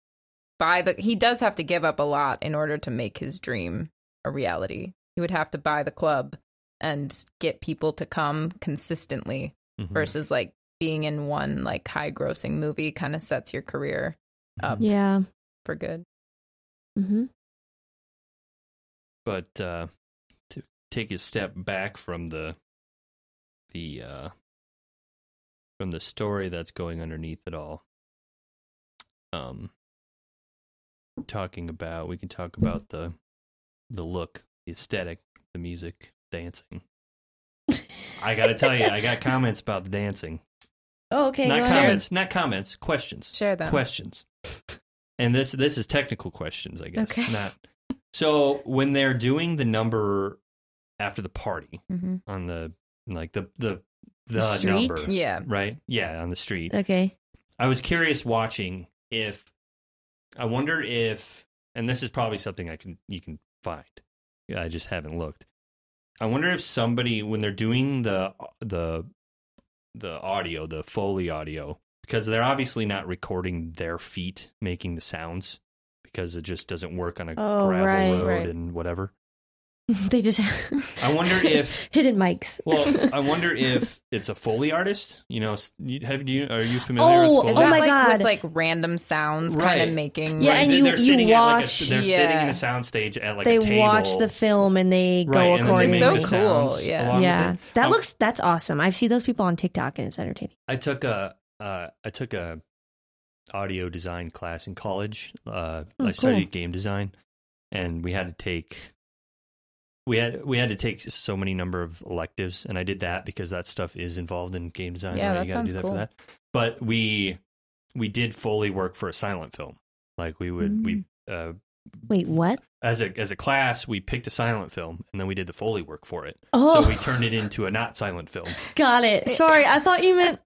buy the. He does have to give up a lot in order to make his dream a reality. He would have to buy the club and get people to come consistently Mhm. versus, like, being in one, like, high grossing movie kind of sets your career up Yeah. for good. hmm but uh, to take a step back from the the uh, from the story that's going underneath it all, um, talking about we can talk about the the look, the aesthetic, the music, dancing. I got to tell you, I got comments about the dancing. Oh, okay. not comments, not comments, questions Share them. questions. And this this is technical questions, I guess. Okay. Not so when they're doing the number after the party hmm on the like the the the, The street? number, Yeah. right? Yeah, on the street. Okay. I was curious watching if I wonder if and this is probably something I can you can find. I just haven't looked. I wonder if somebody when they're doing the the the audio, the Foley audio, because they're obviously not recording their feet making the sounds because it just doesn't work on a Oh, gravel right, road right. and whatever. they just. I wonder if hidden mics. well, I wonder if it's a Foley artist. You know, have you are you familiar Oh, with Foley? Is Oh my like God. with like random sounds kind of making Yeah, Right, and they're- you- they're you sitting at like a, watch- they're sitting in Yeah. a soundstage at like they a table. They watch the film and they right, go and according. make So the cool, yeah. yeah, that Um, looks that's awesome. I see those people on TikTok and it's entertaining. I took a uh, I took a audio design class in college. Uh, Oh, I studied cool. game design, and we had to take we had we had to take so many number of electives, and I did that because that stuff is involved in game design. Yeah, right? that you gotta sounds do that cool. for that. But we we did Foley work for a silent film. Like we would we uh, Wait, what? as a as a class we picked a silent film and then we did the Foley work for it. Oh, So we turned it into a not silent film. got it. Sorry, I thought you meant.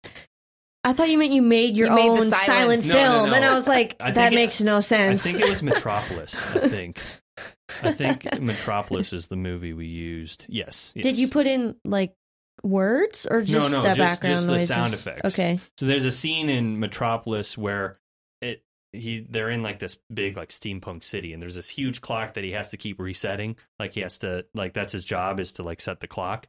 I thought you meant you made your You made the own silent- silent No, no, film, no. and I was like, I that think it- makes no sense. I think it was Metropolis. I think. I think Metropolis is the movie we used. Yes. Did you put in like words or just no, the just- background just the noises? sound effects. Okay. So there's a scene in Metropolis where it he they're in like this big like steampunk city and there's this huge clock that he has to keep resetting. Like he has to like that's his job is to like set the clock.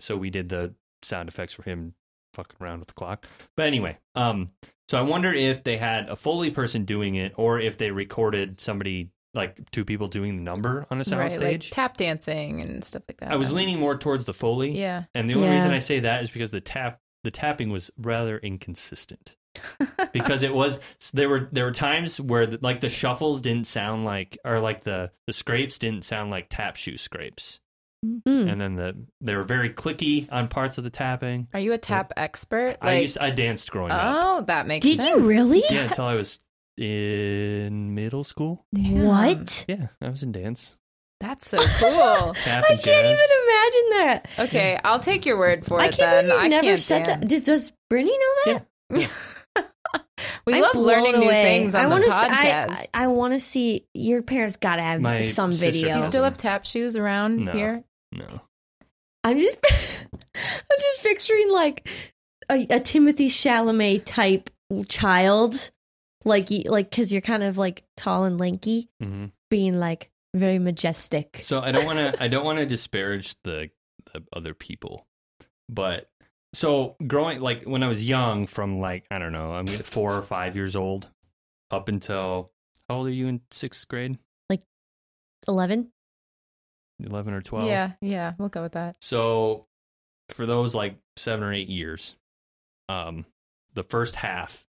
So we did the sound effects for him fucking around with the clock. But anyway, um so I wonder if they had a Foley person doing it or if they recorded somebody like two people doing the number on a right, soundstage. like tap dancing and stuff like that. I was leaning more towards the Foley. Yeah. And the only Yeah. reason I say that is because the tap the tapping was rather inconsistent. because it was there were there were times where the, like the shuffles didn't sound like or like the the scrapes didn't sound like tap shoe scrapes. Mm. And then the they were very clicky on parts of the tapping. Are you a tap expert? I used I danced growing up. oh, that makes sense. Did sense. you really? Yeah, until I was in middle school. Damn. What? Yeah, I was in dance. That's so cool. I can't jazz. even imagine that. okay, I'll take your word for I it can't then. believe I never can't said dance. that. Does, does Brittany know that? we I'm love blown learning new things on I the wanna podcast. See, I, I, I want to see. Your parents got to have My some video. Do you still have tap shoes around No. here? No. I'm just, I'm just picturing like a, a Timothée Chalamet type child, like you- like because you're kind of like tall and lanky, hmm being like very majestic. So I don't want to. I don't want to disparage the, the other people, but so growing like when I was young, from like I don't know, I'm four or five years old, up until how old are you in sixth grade? Like Eleven. Eleven or twelve? Yeah, yeah, we'll go with that. So for those like seven or eight years, um, the first half,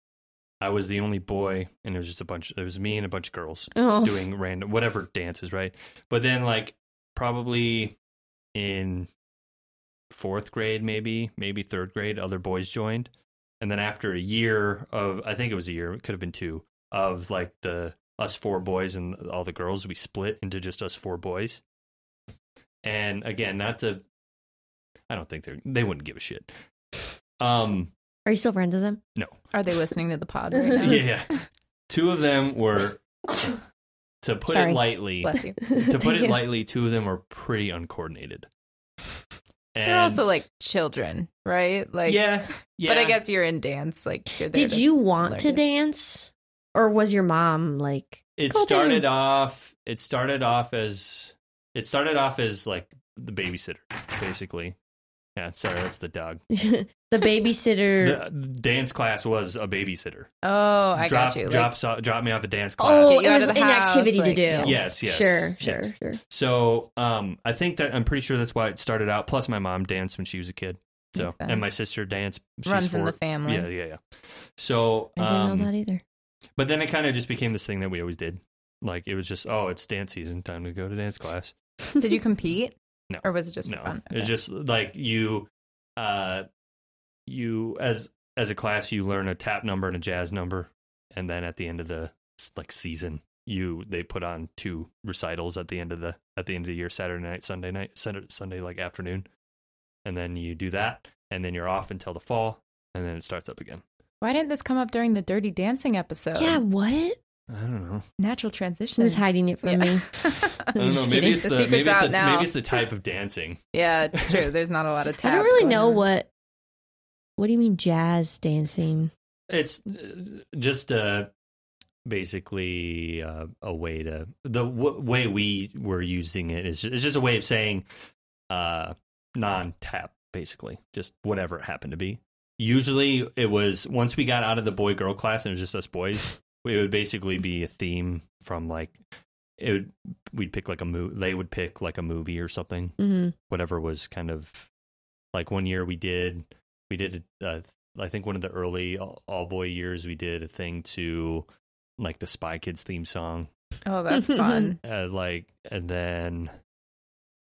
I was the only boy, and it was just a bunch. It was me and a bunch of girls. Oh, doing random whatever dances, right? But then like probably in fourth grade, maybe, maybe third grade, other boys joined. And then after a year of I think it was a year, it could have been two, of like the us four boys and all the girls. We split into just us four boys. And again, not to, I don't think they they wouldn't give a shit. Um, Are you still friends with them? No. Are they listening to the pod right now? yeah, two of them were, to put Sorry. it lightly, Bless you. to put it you. lightly, two of them were pretty uncoordinated. And They're also like children, right? Like, yeah, yeah. But I guess you're in dance. Like, you're there Did you want to it. dance, or was your mom like? it started down. off. It started off as it started off as like the babysitter, basically. Yeah, sorry, that's the dog. the babysitter. The dance class was a babysitter. Oh, I drop, got you. Like, Drop, so- drop me off at dance class. oh, it was an house, activity like, to do. yeah. Yes, yes. Sure, sure, yes. sure. So, um, I think that I'm pretty sure that's why it started out. Plus, my mom danced when she was a kid. So, and my sister danced. She's runs in the family. Yeah, yeah, yeah. So, I didn't um, know that either. but then it kind of just became this thing that we always did. Like it was just, oh, it's dance season, time to go to dance class. Did you compete? No. Or was it just for no, fun? it's just like you, uh, you as as a class, you learn a tap number and a jazz number, and then at the end of the like season, you they put on two recitals at the end of the at the end of the year, Saturday night, Sunday night, Sunday, Sunday like afternoon, and then you do that, and then you're off until the fall, and then it starts up again. Why didn't this come up during the Dirty Dancing episode? yeah, what? I don't know. Natural transition. was hiding it from Yeah. me. I don't just know. Maybe kidding. it's The the, secret's maybe it's out the, now. maybe it's the type of dancing. yeah, it's true. There's not a lot of tap. I don't really know on. what. What do you mean jazz dancing? It's uh, just uh, basically uh, a way to the w- way we were using it is it's just a way of saying uh, non-tap, basically, just whatever it happened to be. Usually, it was once we got out of the boy girl class and it was just us boys. It would basically be a theme from like it. Would, we'd pick like a movie. They would pick like a movie or something. hmm whatever was kind of like one year we did we did uh, I think one of the early all boy years we did a thing to like the Spy Kids theme song Oh, that's fun. uh, like and then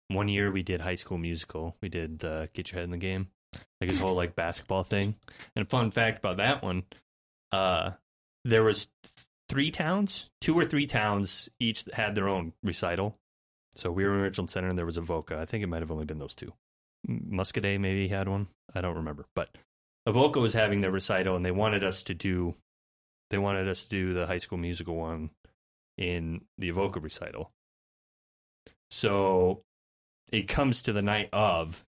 one year we did High School Musical we did the Get Your Head in the Game like his whole like basketball thing and fun fact about that one uh there was three towns two or three towns each had their own recital so we were in Richland Center and there was Avoca. I think it might have only been those two. Muscoda maybe had one. I don't remember. But Avoca was having their recital and they wanted us to do they wanted us to do the high school musical one in the Avoca recital. So it comes to the night of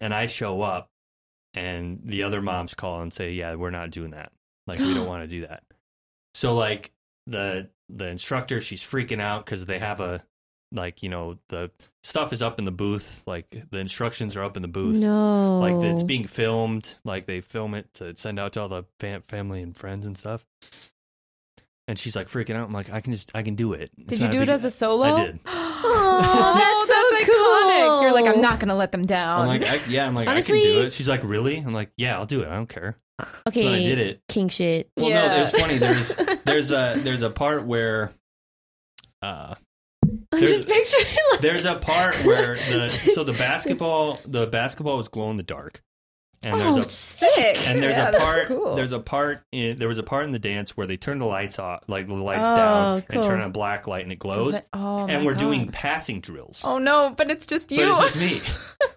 and I show up and the other moms call and say, "Yeah, we're not doing that. Like we don't want to do that." So like the the instructor, she's freaking out cuz they have a like you know the stuff is up in the booth. Like the instructions are up in the booth. No, like it's being filmed. Like they film it to send out to all the fam- family and friends and stuff. And she's like freaking out. I'm like i can just i can do it. It's Did you not do it as a solo? i did. Aw, oh, that's so iconic. You're like. I'm not going to let them down. i'm like I, yeah i'm like i Honestly- can do it. She's like really? I'm like yeah i'll do it. I don't care Okay, so I did it king shit. well Yeah. no it was funny there's there's a there's a part where uh I'm There's- just picturing like There's a part where the so the basketball the basketball was glow in the dark, and oh, there's a Sick. and there's Yeah, a that's part cool. there's a part in, there was a part in the dance where they turn the lights off like the lights Oh, down cool. and turn on a black light and it So glows, that- oh and we're God. doing passing drills. Oh no, but it's just you. But it's just me.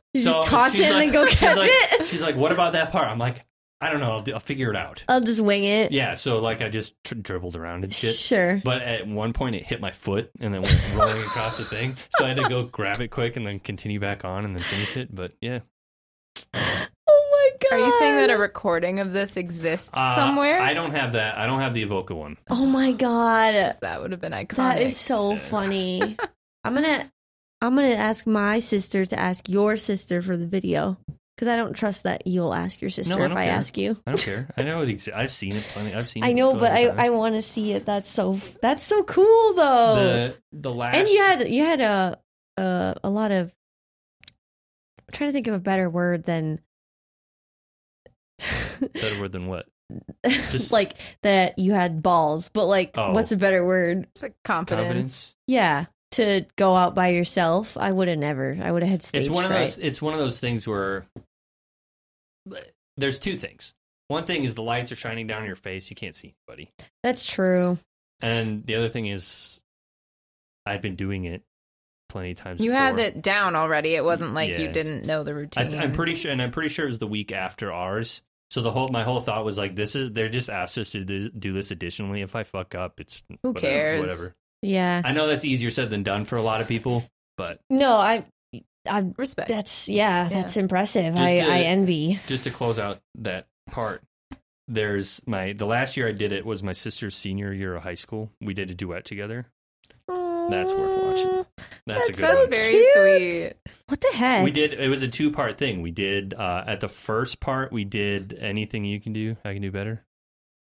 you So just toss she's it and like- then go catch like- it. She's like, "What about that part?" I'm like, "I don't know. I'll, do, I'll figure it out." I'll just wing it. Yeah. So like I just tr- dribbled around and shit. Sure. But at one point, it hit my foot and then went rolling across the thing. So I had to go grab it quick and then continue back on and then finish it. But yeah, Oh my god. Are you saying that a recording of this exists Uh, somewhere? I don't have that. I don't have the Avoca one. Oh my god. That would have been iconic. That is so funny. I'm gonna I'm gonna ask my sister to ask your sister for the video. Because I don't trust that you'll ask your sister I if don't I care. ask you. I don't care. I know it exists. I've seen it plenty. I've seen. It. I it know, but plenty I, of I times. want to see it. That's so that's so cool though. the the last and you had you had a a, a lot of I'm trying to think of a better word than better word than what just like that you had balls, but like Oh. what's a better word? It's like confidence. confidence. Yeah, to go out by yourself. I would have never. I would have had stage It's one of those. It's one of those things where there's two things. one thing is the lights are shining down on your face. You can't see anybody. That's true. And the other thing is, I've been doing it plenty of times. You before. had it down already. It wasn't like you didn't know the I routine. th- I'm pretty sure, and I'm pretty sure it was the week after ours. So the whole my whole thought was like, this is they're just asked us to do, do this additionally. If I fuck up, it's Who whatever, cares? Whatever. Yeah. I know that's easier said than done for a lot of people, but No, I, I. respect. That's yeah. Yeah. That's impressive. Just I, to- I envy. just to close out that part, there's my the last year I did it was my sister's senior year of high school. We did a duet together. That's worth watching. That's, a That's good That's one. very sweet. What the heck? We did. It was a two part thing. We did uh, at the first part. We did anything you can do. I can do better.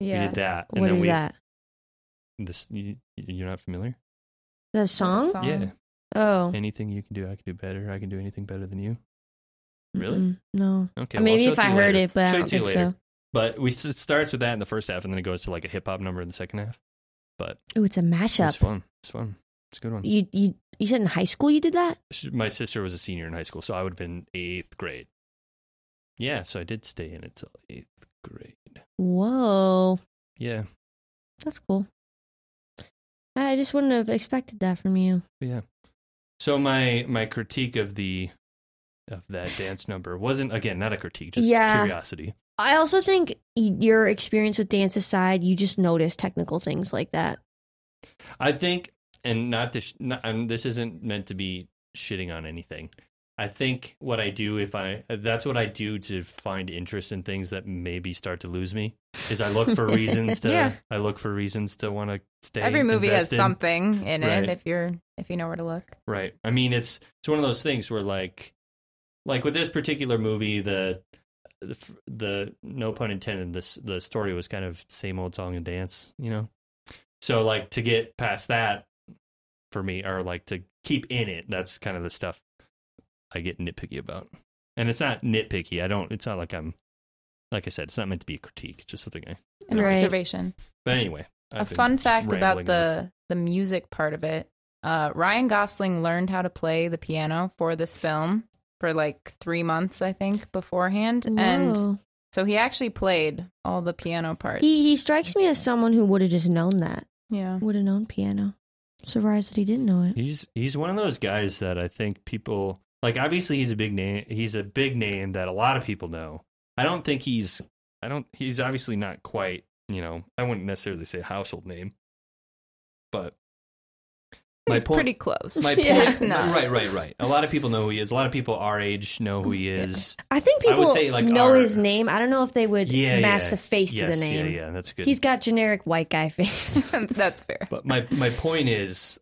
Yeah. We did that. And What then is we, that? This you, you're not familiar? The song? Song. Yeah. Oh. Anything you can do, I can do better. I can do anything better than you. Really? Mm-mm, No. Okay. Uh, well, Maybe if I heard later. it, but I Show it don't think later. so. But we it starts with that in the first half, and then it goes to like a hip hop number in the second half. But Oh, it's a mashup. it's fun. It's fun. It's a good one. You you you said in high school you did that? My sister was a senior in high school, so I would have been eighth grade. Yeah, so I did stay in it till eighth grade. Whoa, Yeah, that's cool. I just wouldn't have expected that from you. yeah. So my my critique of the of that dance number wasn't again not a critique, just Yeah. curiosity. I also think your experience with dance aside, you just notice technical things like that. I think, and not to, sh- not, and this isn't meant to be shitting on anything. I think what I do if I that's what I do to find interest in things that maybe start to lose me is I look for reasons to Yeah. I look for reasons to want to stay. Every movie has something in Right. it if you're if you know where to look. Right. I mean, it's it's one of those things where like like with this particular movie, the the, the no pun intended, this the story was kind of same old song and dance, you know. So like to get past that for me, or like to keep in it, that's kind of the stuff I get nitpicky about. And it's not nitpicky. I don't. It's not like I'm. Like I said, it's not meant to be a critique. It's just something I. An Right. observation. But anyway, a I've been fun fact about the the music part of it uh ryan gosling learned how to play the piano for this film for like three months i think beforehand and so he actually played all the piano parts he he strikes me as someone who would have just known that. yeah Would have known piano. Surprised that he didn't know it. He's he's one of those guys that I think people like. Obviously, he's a big name. He's a big name that a lot of people know. I don't think he's. I don't. He's obviously not quite. You know, I wouldn't necessarily say household name, but my He's point. pretty close my Yeah. point. No. Right, right, right. A lot of people know who he is. A lot of people our age know who he is. I think I people say, like, know our- his name. I don't know if they would Yeah, match yeah. the face yes, to the name. yeah, yeah. That's good. He's got generic white guy face. that's fair But my my point is,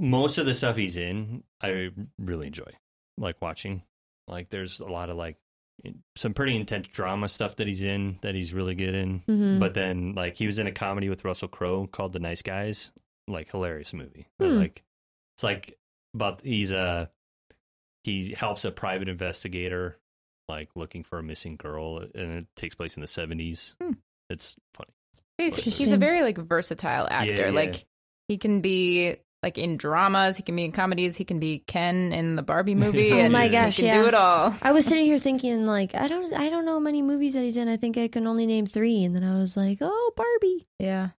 most of the stuff he's in, I really enjoy, like watching. Like, there's a lot of like some pretty intense drama stuff that he's in that he's really good in. Mhm. But then, like, he was in a comedy with Russell Crowe called The Nice Guys, like hilarious movie. Hmm. Like, it's like, but he's a he helps a private investigator, like looking for a missing girl, and it takes place in the seventies. Hmm. It's funny. he's, he's a very like versatile actor yeah. like he can be like in dramas he can be in comedies he can be ken in the barbie movie Oh and my he gosh, can yeah. do it all I was sitting here thinking like I don't I don't know many movies that he's in. I think I can only name three, and then I was like, oh, Barbie. yeah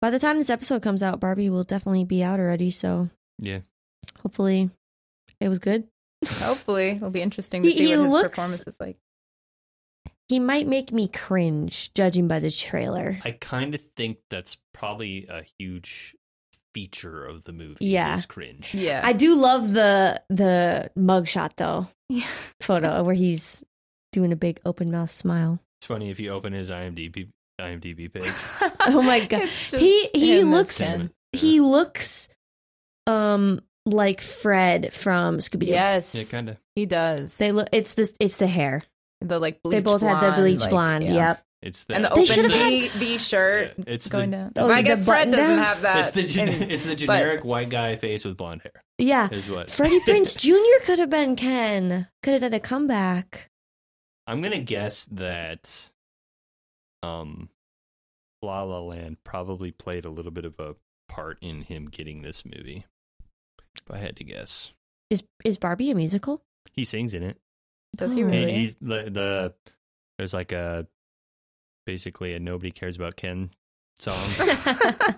By the time this episode comes out, Barbie will definitely be out already. So Yeah. hopefully, it was good. hopefully it'll be interesting to He- see he what his looks- performance is like He might make me cringe, judging by the trailer. I kind of think that's probably a huge feature of the movie. Yeah. is cringe. yeah I do love the the mugshot though Yeah. photo where he's doing a big open mouth smile. It's funny if you open his IMDb IMDb page. Oh my God. It's just He- he looks- Ken. He looks um like Fred from Scooby Doo. yes Yeah, kind of. he does They look. It's this. It's the hair. the like bleach they both blonde, had the bleach like, blonde. yeah. Yep. It's the and the open should've V, v shirt Yeah, it's going the, down Oh, I the guess Fred button doesn't down? have that It's the gen- in- it's the but- generic white guy face with blonde hair. Yeah. Is what Freddie Prince Jr. could have been Ken. Could have done a comeback. I'm gonna guess that um La La Land probably played a little bit of a part in him getting this movie. If I had to guess. Is is Barbie a musical? He sings in it. does he Oh. He- really he's the, the there's like a basically a nobody cares about Ken song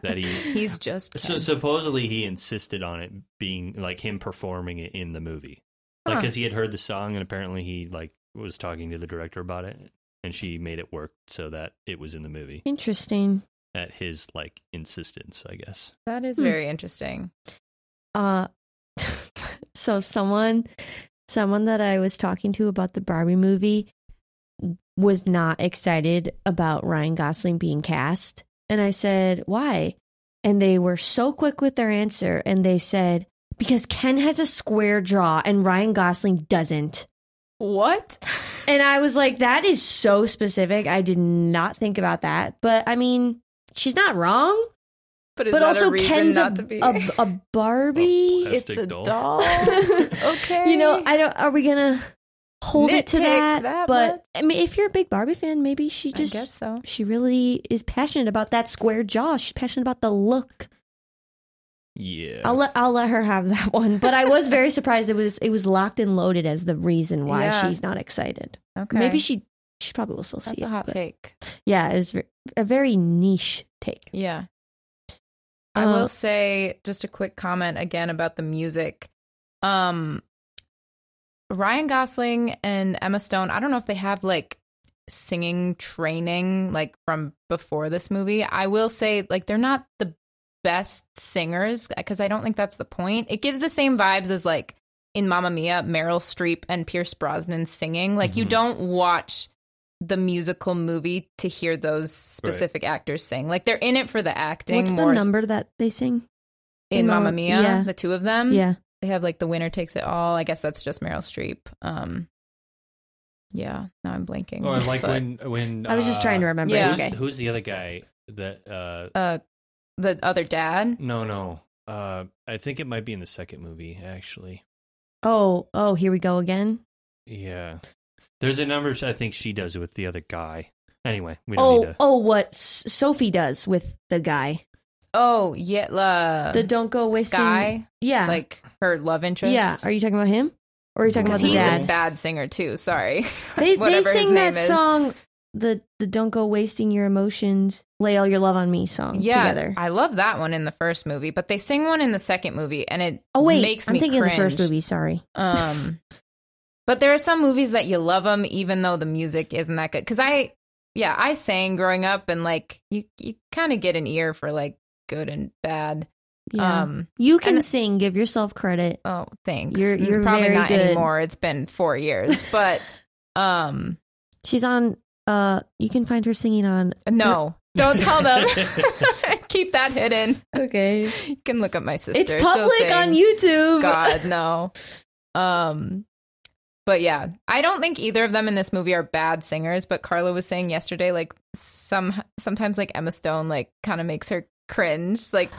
that he He's just so Ken. supposedly he insisted on it being like him performing it in the movie. Like Huh. cuz he had heard the song and apparently he like was talking to the director about it and she made it work so that it was in the movie Interesting. at his like insistence, I guess. that is Hmm. very interesting. Uh so someone someone that I was talking to about the Barbie movie was not excited about Ryan Gosling being cast. And I said, "Why?" And they were so quick with their answer and they said, "Because Ken has a square jaw and Ryan Gosling doesn't." What? And I was like, "That is so specific. I did not think about that." But I mean, she's not wrong. But is but that also a reason Ken's a, to be? a, a Barbie. Oh, it's a doll. doll. okay. You know, I don't. Are we gonna hold it to that? that but much? I mean, if you're a big Barbie fan, maybe she I just guess so. she really is passionate about that square jaw. She's passionate about the look. Yeah. I'll let I'll let her have that one. But I was very surprised it was it was locked and loaded as the reason why Yeah. she's not excited. Okay. Maybe she she probably will still see That's it. a hot but- take. Yeah, it was a very niche take. Yeah. I Uh, will say just a quick comment again about the music. Um Ryan Gosling and Emma Stone, I don't know if they have like singing training like from before this movie. I will say like they're not the best singers because I don't think that's the point. It gives the same vibes as like in Mamma Mia, Meryl Streep and Pierce Brosnan singing. Like you Mhm. don't watch the musical movie to hear those specific actors sing. Like they're in it for the acting What's the more number that they sing? in in Mamma Mamma- Mia, yeah. the two of them. yeah. They have like the winner takes it all. I guess that's just Meryl Streep. Um yeah, now I'm blanking. or like But, when when I was just uh, trying to remember. Yeah. Who's, okay. who's the other guy that uh uh the other dad. no no uh I think it might be in the second movie actually. Oh, oh, here we go again. Yeah. There's a number I think she does with the other guy. Anyway, we don't Oh, need to oh, what S- Sophie does with the guy. Oh, yeah, uh, The don't go wasting. Sky, Yeah. like her love interest. yeah. Are you talking about him? Or are you talking about the he's dad? a bad singer too. Sorry, they they sing that is. song, the the don't go wasting your emotions, lay all your love on me song Yeah, together. I love that one in the first movie, but they sing one in the second movie, and it oh wait, makes I'm me thinking cringe. of the first movie. Sorry. Um, but there are some movies that you love them even though the music isn't that good. Because I, yeah, I sang growing up, and like you, you kind of get an ear for like good and bad. Yeah. Um, you can and- sing. Give yourself credit. oh, thanks. You're- you're probably very not good. anymore. It's been four years, but um, She's on. Uh, you can find her singing on. no, don't tell them. Keep that hidden. Okay. You can look up my sister. It's She'll public on. YouTube. God, no. Um, but yeah, I don't think either of them in this movie are bad singers. But Carla was saying yesterday, like some sometimes like Emma Stone like kind of makes her cringe. Like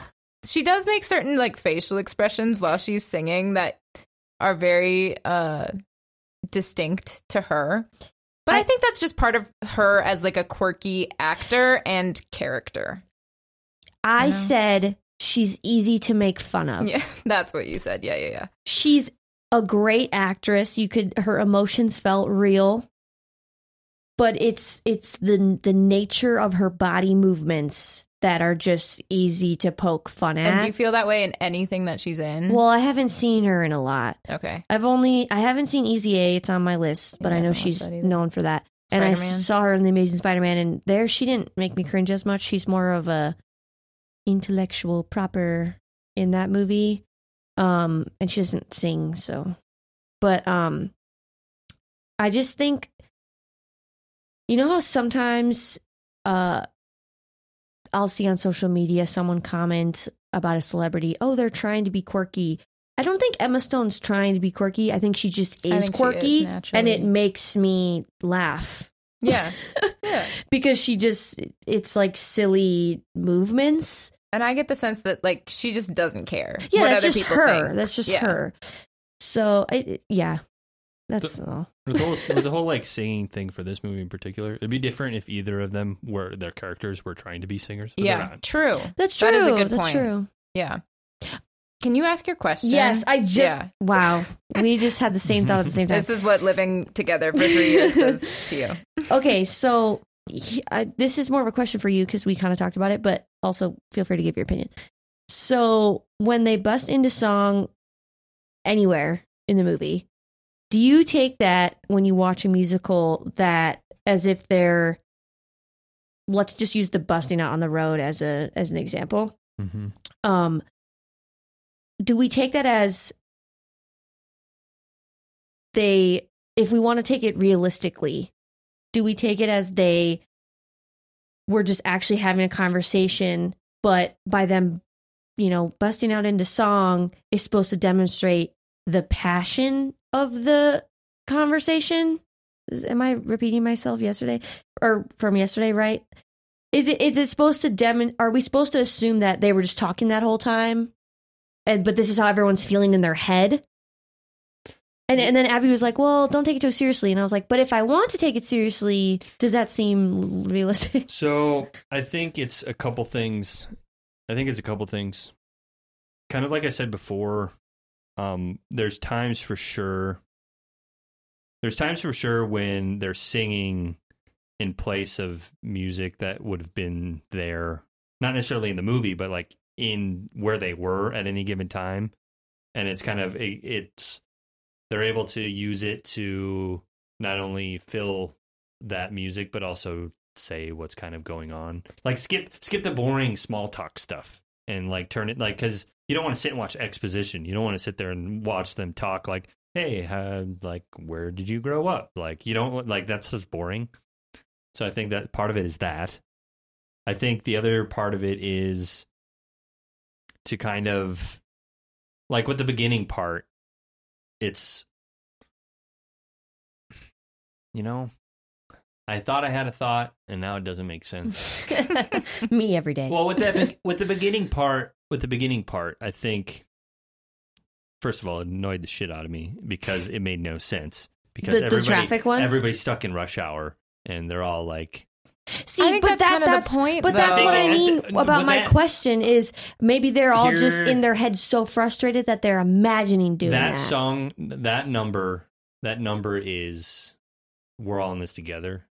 she does make certain like facial expressions while she's singing that are very uh distinct to her. But I, I- think that's just part of her as like a quirky actor and character. I said she's easy to make fun of. Yeah, that's what you said. Yeah, yeah, yeah. She's a great actress. You could her emotions felt real. But it's it's the the nature of her body movements that are just easy to poke fun at. And do you feel that way in anything that she's in? well, I haven't seen her in a lot. okay. I've only I haven't seen Easy A. It's on my list, but Yeah, I I know haven't she's known for that. And I saw her in the Amazing Spider-Man, and there she didn't make me cringe as much. She's more of a intellectual proper in that movie, um, and she doesn't sing. So, but um, I just think, you know how sometimes, uh, I'll see on social media someone comment about a celebrity, oh, they're trying to be quirky. I don't think Emma Stone's trying to be quirky. I think she just is she is quirky, and it makes me laugh. Yeah. Yeah. because she just it's like silly movements. And I get the sense that like she just doesn't care. Yeah, what that's other just people her. think. That's just Yeah. her. So I yeah, that's all. with the, whole, with the whole like singing thing for this movie in particular, it'd be different if either of them were their characters were trying to be singers. but Yeah, not. true. That's true. That is a good that's point. true. Yeah. Can you ask your question? Yes, I just Yeah. wow. We just had the same thought at the same time. This is what living together for three years does to you. Okay, so he- I, this is more of a question for you because we kind of talked about it, but also feel free to give your opinion. So when they bust into song anywhere in the movie, do you take that when you watch a musical that as if they're let's just use the busting out on the road as a as an example? Mm-hmm. um do we take that as they if we want to take it realistically do we take it as they were just actually having a conversation but by them you know busting out into song is supposed to demonstrate the passion of the conversation? Am i repeating myself yesterday? Or from yesterday right? Is it is it supposed to demon are we supposed to assume that they were just talking that whole time? And but this is how everyone's feeling in their head? And and then abby was like well don't take it too seriously. And i was like but if i want to take it seriously does that seem realistic? So I think it's a couple things. I think it's a couple things. Kind of like I said before, um, there's times for sure. There's times for sure when they're singing in place of music that would have been there, not necessarily in the movie, but like in where they were at any given time, and it's kind of it, it's they're able to use it to not only fill that music but also say what's kind of going on. Like skip skip the boring small talk stuff and like turn it like because you don't want to sit and watch exposition. You don't want to sit there and watch them talk like, hey, uh, like where did you grow up? Like you don't like that's just boring. So I think that part of it is that. I think the other part of it is to kind of like with the beginning part, it's you know, I thought I had a thought, and now it doesn't make sense. me every day well, with that, with the beginning part, with the beginning part, I think first of all, it annoyed the shit out of me because it made no sense. Because The- the traffic one? everybody's stuck in rush hour, and they're all like, See, I think but that's that, kind the that's point, But that's what I mean th- about with my that- question is maybe they're all just in their heads so frustrated that they're imagining doing that. that song, that number, that number is we're all in this together.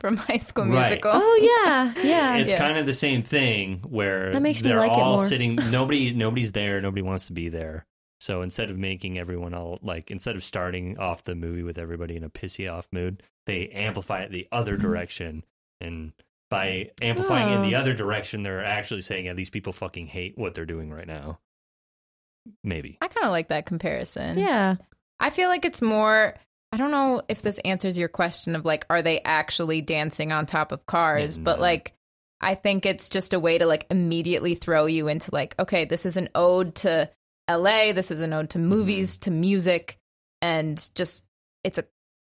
From High School Right. Musical. Oh yeah, yeah. it's Yeah. kind of the same thing where That makes me they're like it all more. sitting nobody nobody's there nobody wants to be there so instead of making everyone all like instead of starting off the movie with everybody in a pissy off mood they amplify it the other Mm-hmm. direction and by amplifying in the Oh. other direction they're actually saying yeah these people fucking hate what they're doing right now maybe I kind of like that comparison. yeah. I feel like it's more. I don't know if this answers your question of like, are they actually dancing on top of cars? Yeah, But like, I think it's just a way to like immediately throw you into like, okay, this is an ode to LA. This is an ode to mm-hmm. movies, to music, and just it's a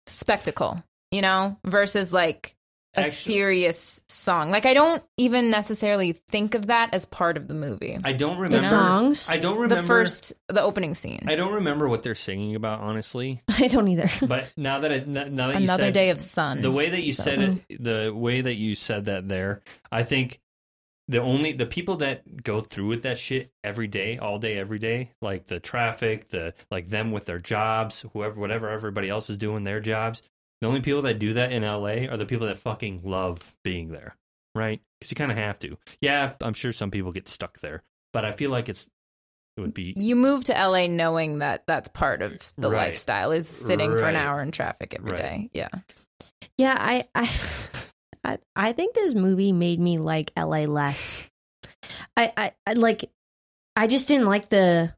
spectacle, you know, versus like a Actually- serious song. Like, I don't even necessarily think of that as part of the movie. i don't remember The remember songs. i don't remember the first, the opening scene. i don't remember what they're singing about honestly I don't either. but now that I, now that you Another said, day of sun. the way that you So- said it the way that you said that there i think the only the people that go through with that shit every day all day every day like the traffic the like them with their jobs whoever whatever everybody else is doing their jobs the only people that do that in la are the people that fucking love being there right because you kind of have to yeah i'm sure some people get stuck there but i feel like it's it would be you move to LA knowing that that's part of the Right. lifestyle is sitting for an hour in traffic every Right. day. Yeah. Yeah, I, I, I, I think this movie made me like LA less. I, I, I like, I just didn't like the,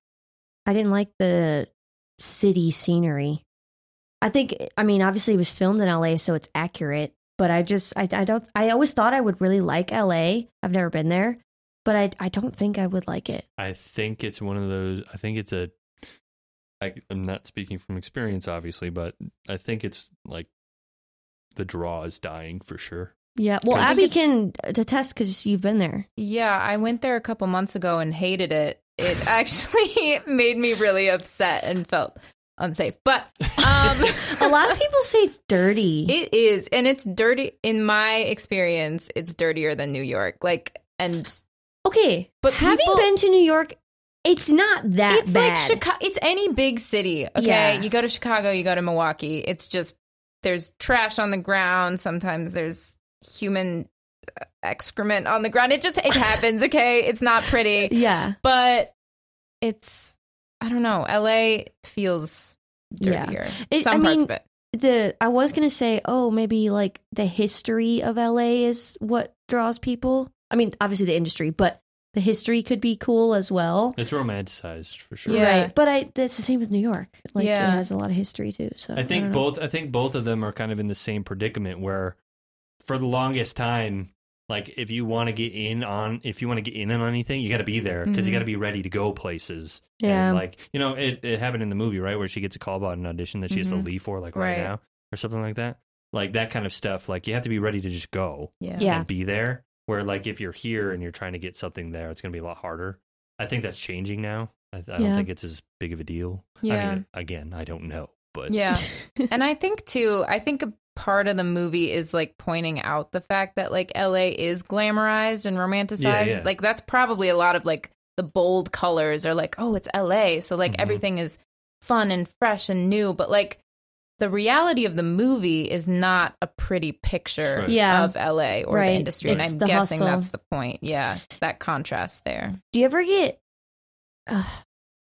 I didn't like the city scenery. I think, I mean, obviously it was filmed in LA, so it's accurate. But I just, I, I don't, I always thought I would really like LA. I've never been there, but I, I don't think I would like it. I think it's one of those. I think it's a. I, I'm not speaking from experience, obviously, but I think it's like the draw is dying for sure. Yeah. Well, Abby think can attest because you've been there. Yeah. I went there a couple months ago and hated it. It actually made me really upset and felt unsafe. But um, A lot of people say it's dirty. it is. And it's dirty. In my experience, it's dirtier than New York. Like, and okay, But having people- been to New York, it's not that it's bad. like Chicago. It's any big city. Okay, Yeah. you go to Chicago, you go to Milwaukee. It's just there's trash on the ground. Sometimes there's human uh, excrement on the ground. It just it happens. Okay, it's not pretty, Yeah. but it's I don't know. LA feels Yeah. dirtier. It- Some I parts mean, of it. The I was gonna say, oh, maybe like the history of LA is what draws people. I mean, obviously the industry, but the history could be cool as well. It's romanticized for sure. Yeah. Right. But I that's the same with New York. Like Yeah. it has a lot of history too. So I think don't both. I think both of them are kind of in the same predicament where, for the longest time, like if you want to get in on, if you want to get in on anything, you got to be there because you Mhm. got to be ready to go places. Yeah. And like you know, it, it happened in the movie right where she gets a call about an audition that she has to Mhm. leave for like right, Right. now or something like that. Like that kind of stuff. Like you have to be ready to just go Yeah. Yeah. and be there. Where like if you're here and you're trying to get something there, it's gonna be a lot harder. I think that's changing now. I, I don't Yeah. think it's as big of a deal. I Yeah. mean, again, I don't know, but Yeah. and I think too, I think a part of the movie is like pointing out the fact that like LA is glamorized and romanticized. Yeah, yeah. Like that's probably a lot of like the bold colors are like, oh, it's LA. So like Mhm. everything is fun and fresh and new. But like the reality of the movie is not a pretty picture Right. Yeah. of LA or Right. the industry. It's and I'm guessing hustle. that's the point. Yeah. That contrast there. Do you ever get uh,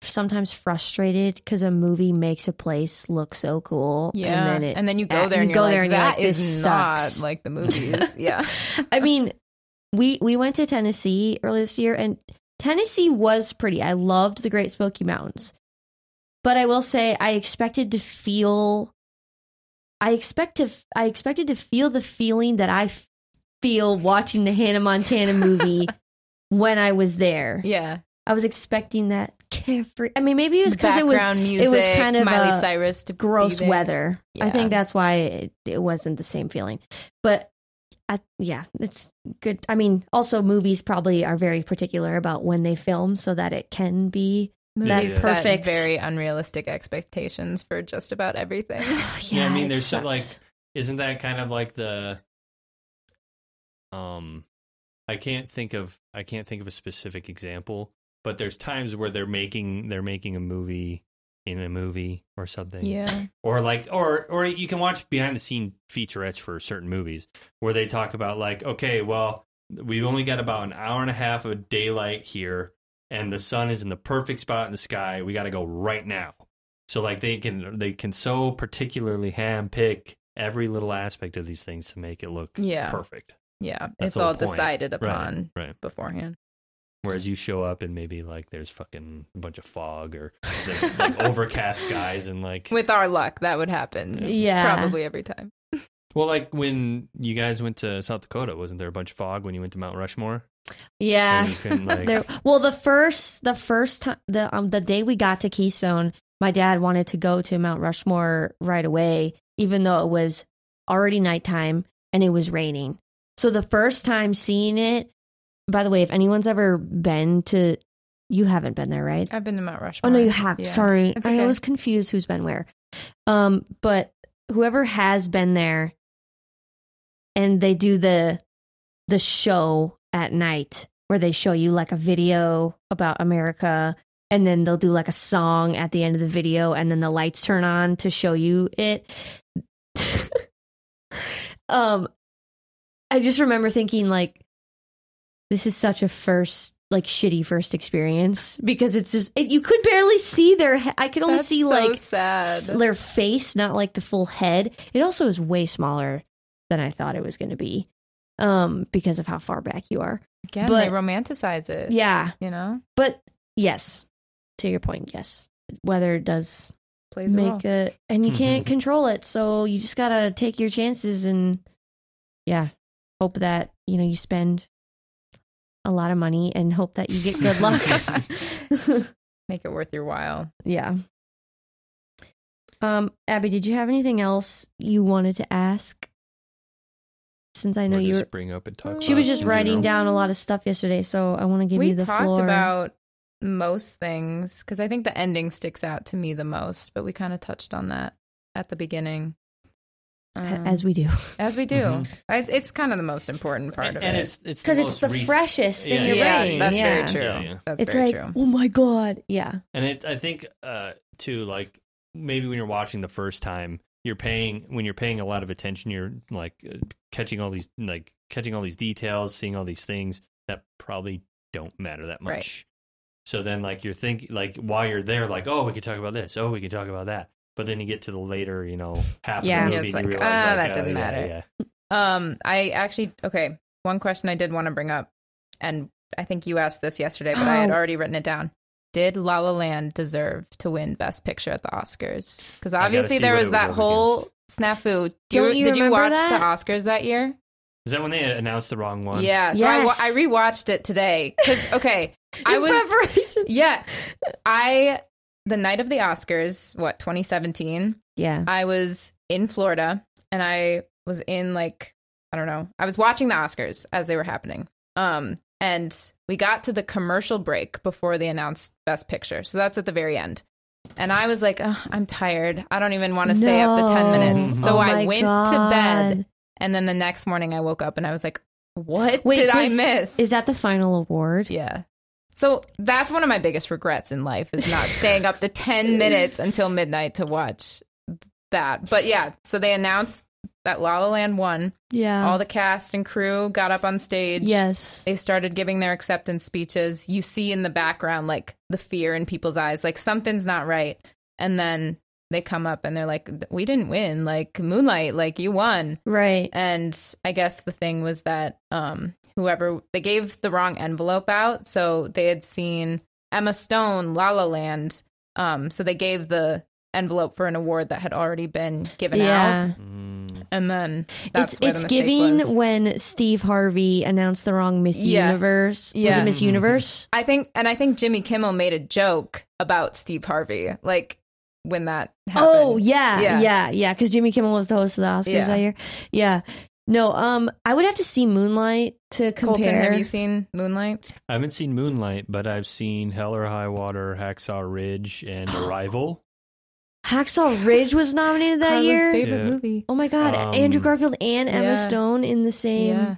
sometimes frustrated because a movie makes a place look so cool? Yeah. And then it, you go there and you you're go like, there and that like, is this not like the movies. yeah. I mean, we we went to Tennessee earlier this year, and Tennessee was pretty. I loved the Great Smoky Mountains, but I will say I expected to feel. I expect to. I expected to feel the feeling that I feel watching the Hannah Montana movie when I was there. Yeah. I was expecting that carefree. I mean, maybe it was because it was music, it was kind of Miley Cyrus to be gross there. weather. I think that's why it, it wasn't the same feeling. But I, yeah, it's good. I mean, also movies probably are very particular about when they film so that it can be Movies that set perfect- very unrealistic expectations for just about everything. Yeah, I mean, there's so, like- isn't that kind of like the um I can't think of I can't think of a specific example, but there's times where they're making they're making a movie in a movie or something. yeah, Or like or or you can watch behind the scene featurettes for certain movies where they talk about like, okay, well, we've only got about an hour and a half of daylight here and the sun is in the perfect spot in the sky. We got to go right now. So like they can they can so particularly ham handpick every little aspect of these things to make it look Yeah. perfect. yeah. That's it's all point. decided Right, upon right. beforehand. Whereas you show up and maybe like there's fucking a bunch of fog or like, like overcast skies and like With our luck, that would happen. Yeah. probably every time. well like when you guys went to South Dakota, wasn't there a bunch of fog when you went to Mount Rushmore? Yeah. And you couldn't, like- There, well, the first the first time the um the day we got to Keystone, my dad wanted to go to Mount Rushmore right away, even though it was already nighttime and it was raining. So the first time seeing it, by the way, if anyone's ever been to, you haven't been there, right? I've been to Mount Rushmore. Oh no, you have. Yeah. Sorry, It's I okay. was confused who's been where. Um, but whoever has been there, and they do the the show at night where they show you like a video about America, and then they'll do like a song at the end of the video, and then the lights turn on to show you it. um, I just remember thinking like, this is such a first like shitty first experience because it's just it, you could barely see their he- I could only That's see so like sad. s- their face, not like the full head. It also is way smaller than I thought it was going to be, um, because of how far back you are. Again, but- they romanticize it. Yeah, you know, but yes, to your point, yes, weather does plays a role. make a, and you can't control it, so you just gotta take your chances and yeah, hope that you know you spend a lot of money and hope that you get good luck. Make it worth your while. Yeah. Um, Abby, did you have anything else you wanted to ask? Since I know you were, bring up and talk. she was just writing general. down a lot of stuff yesterday, so I want to give we you the talked floor. about most things because I think the ending sticks out to me the most, but we kind of touched on that at the beginning. Um, as we do, as we do, Mhm. it's, it's kind of the most important part and, of and it. it's it's because the it's the recent- freshest in Yeah, your yeah, brain. that's yeah. very true. Yeah, yeah. That's It's very like, true. oh my god, yeah, And it, I think, uh, too, like maybe when you're watching the first time, you're paying when you're paying a lot of attention. You're like uh, catching all these like catching all these details, seeing all these things that probably don't matter that much. Right. So then, like you're thinking, like while you're there, like oh, we could talk about this. Oh, we can talk about that. But then you get to the later, you know, half Yeah. of the Yeah, movie, it's and you like, realize, ah, like, that oh, didn't yeah, matter. Yeah. Um, I actually okay. One question I did want to bring up, and I think you asked this yesterday, but I had Oh. already written it down. Did La La Land deserve to win Best Picture at the Oscars? Because obviously there was was that up whole snafu. Do Don't you did you remember watch that? the Oscars that year? Is that when they announced the wrong one? Yeah. So I, wa- Yes. I rewatched it today because okay, I was preparation. yeah, I the night of the Oscars, what 2017. Yeah. I was in Florida and I was in like I don't know. I was watching the Oscars as they were happening. Um and we got to the commercial break before they announced best picture. So that's at the very end. And I was like, "Ugh, I'm tired. I don't even want to stay up the 10 minutes. So Oh I went to bed and then the next morning I woke up and I was like, what Wait, did I miss? Is that the final award? Yeah. So that's one of my biggest regrets in life is not staying up the 10 minutes until midnight to watch that. But yeah, so they announced that La La Land won. Yeah. All the cast and crew got up on stage. yes. They started giving their acceptance speeches. You see in the background like the fear in people's eyes, like something's not right. And then they come up and they're like, "We didn't win. Like Moonlight, like you won." Right. And I guess the thing was that um, whoever they gave the wrong envelope out, so they had seen Emma Stone, La La Land. Um, so they gave the envelope for an award that had already been given out, Yeah. Mm. and then that's It's where the it's mistake giving was. when Steve Harvey announced the wrong Miss Yeah. Universe. Was Yeah. it Miss Mhm. Universe? I think, and I think Jimmy Kimmel made a joke about Steve Harvey, like when that happened. Oh yeah, Yeah. yeah, yeah. Because Jimmy Kimmel was the host of the Oscars Yeah. that year. Yeah. No, um, I would have to see Moonlight to compare. Colton, have you seen Moonlight? I haven't seen Moonlight, but I've seen Hell or High Water, Hacksaw Ridge, and Arrival. Hacksaw Ridge was nominated that Carla's year. favorite Yeah. movie. Oh my god, Um, Andrew Garfield and Emma yeah. Stone in the same. Yeah.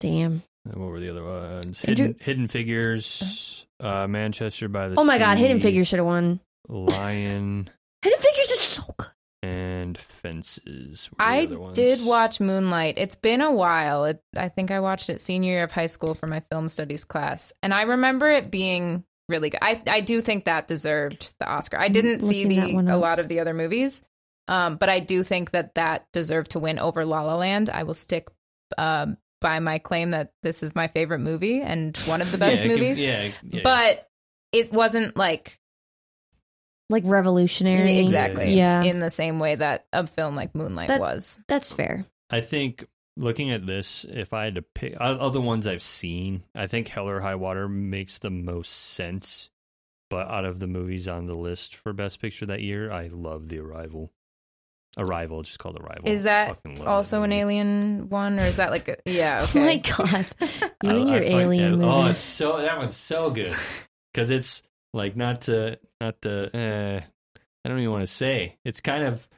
Damn. And What were the other ones? Andrew- Hidden, Hidden Figures, uh, Manchester by the Oh my god, Hidden Figures should have won. Lion, Hidden Figures is so good. And Fences. were the I other ones. did watch Moonlight. It's been a while. It, I think I watched it senior year of high school for my film studies class, and I remember it being really good. I I do think that deserved the Oscar. I didn't see looking that the a lot of the other movies, um, but I do think that that deserved to win over La La Land. I will stick um, by my claim that this is my favorite movie and one of the best Yeah, it can- movies. yeah, yeah. But it wasn't like Like revolutionary. exactly Yeah. in the same way that a film like Moonlight That- was. That's fair. I think looking at this, if I had to pick other ones I've seen, I think Hell or High Water makes the most sense. But out of the movies on the list for Best Picture that year, I love The Arrival. Arrival, just called Arrival. Is that also that an alien one, or is that like a yeah? Oh my god. You I- and I your fucking- alien Oh, it's so that one's so good because it's like not to not to. Uh, I don't even want to say. It's kind of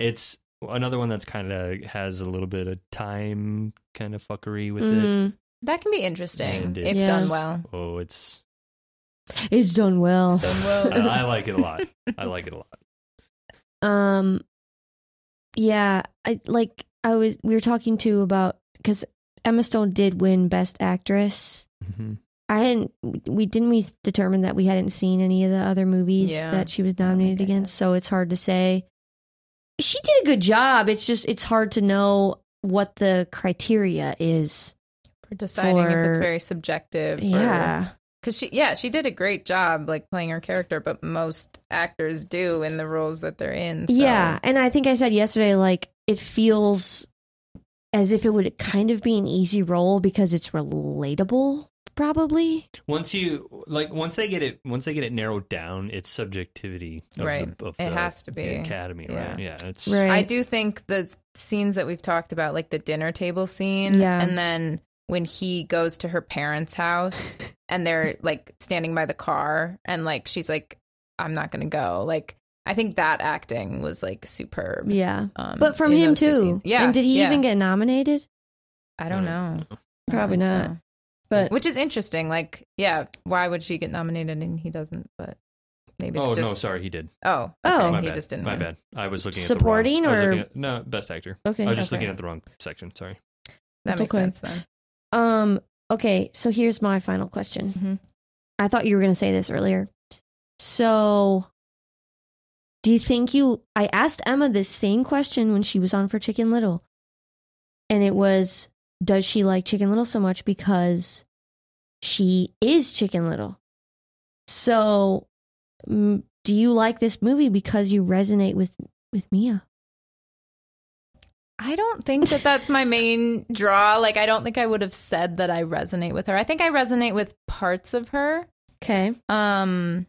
it's another one that's kind of has a little bit of time kind of fuckery with it. Mhm. that can be interesting if it's- done well. Oh, it's It's done well. It's done well. I, I like it a lot. I like it a lot. Um, yeah, I like. I was. We were talking to about because Emma Stone did win Best Actress. hmm I hadn't. We didn't. We determined that we hadn't seen any of the other movies Yeah. that she was oh nominated think against, so it's hard to say. She did a good job. It's just it's hard to know what the criteria is. For deciding if it's very subjective. Yeah, Because she, yeah, she did a great job like playing her character, but most actors do in the roles that they're in. So. yeah, and I think I said yesterday, like it feels as if it would kind of be an easy role because it's relatable. Probably, Once you like, once they get it, once they get it narrowed down, it's subjectivity. Of Right. The, of It the, has to be. academy, right? Yeah, it's right? I do think the scenes that we've talked about, like the dinner table scene, Yeah. and then when he goes to her parents' house and they're like standing by the car, and like she's like, "I'm not gonna go." Like, I think that acting was like superb. Yeah, Um, but from him too. scenes. Yeah. and did he yeah. even get nominated? I don't know. Probably don't not. so. But Which is interesting. Like, yeah, why would she get nominated and he doesn't? But maybe it's Oh just no, sorry, he did. oh Oh. okay, My he bad. just didn't My win. bad. I was looking Supporting at the wrong. I was or- at- no best actor. Okay. I was just Okay. looking at the wrong section. Sorry. That That's makes okay. sense then. Um. Okay. So here's my final question. Mhm. I thought you were going to say this earlier. So, do you think you? I asked Emma this same question when she was on for Chicken Little, and it was, does she like Chicken Little so much because she is Chicken Little? So, mm, do you like this movie because you resonate with with Mia? I don't think that that's my main draw. Like, I don't think I would have said that I resonate with her. I think I resonate with parts of her. Okay. Um,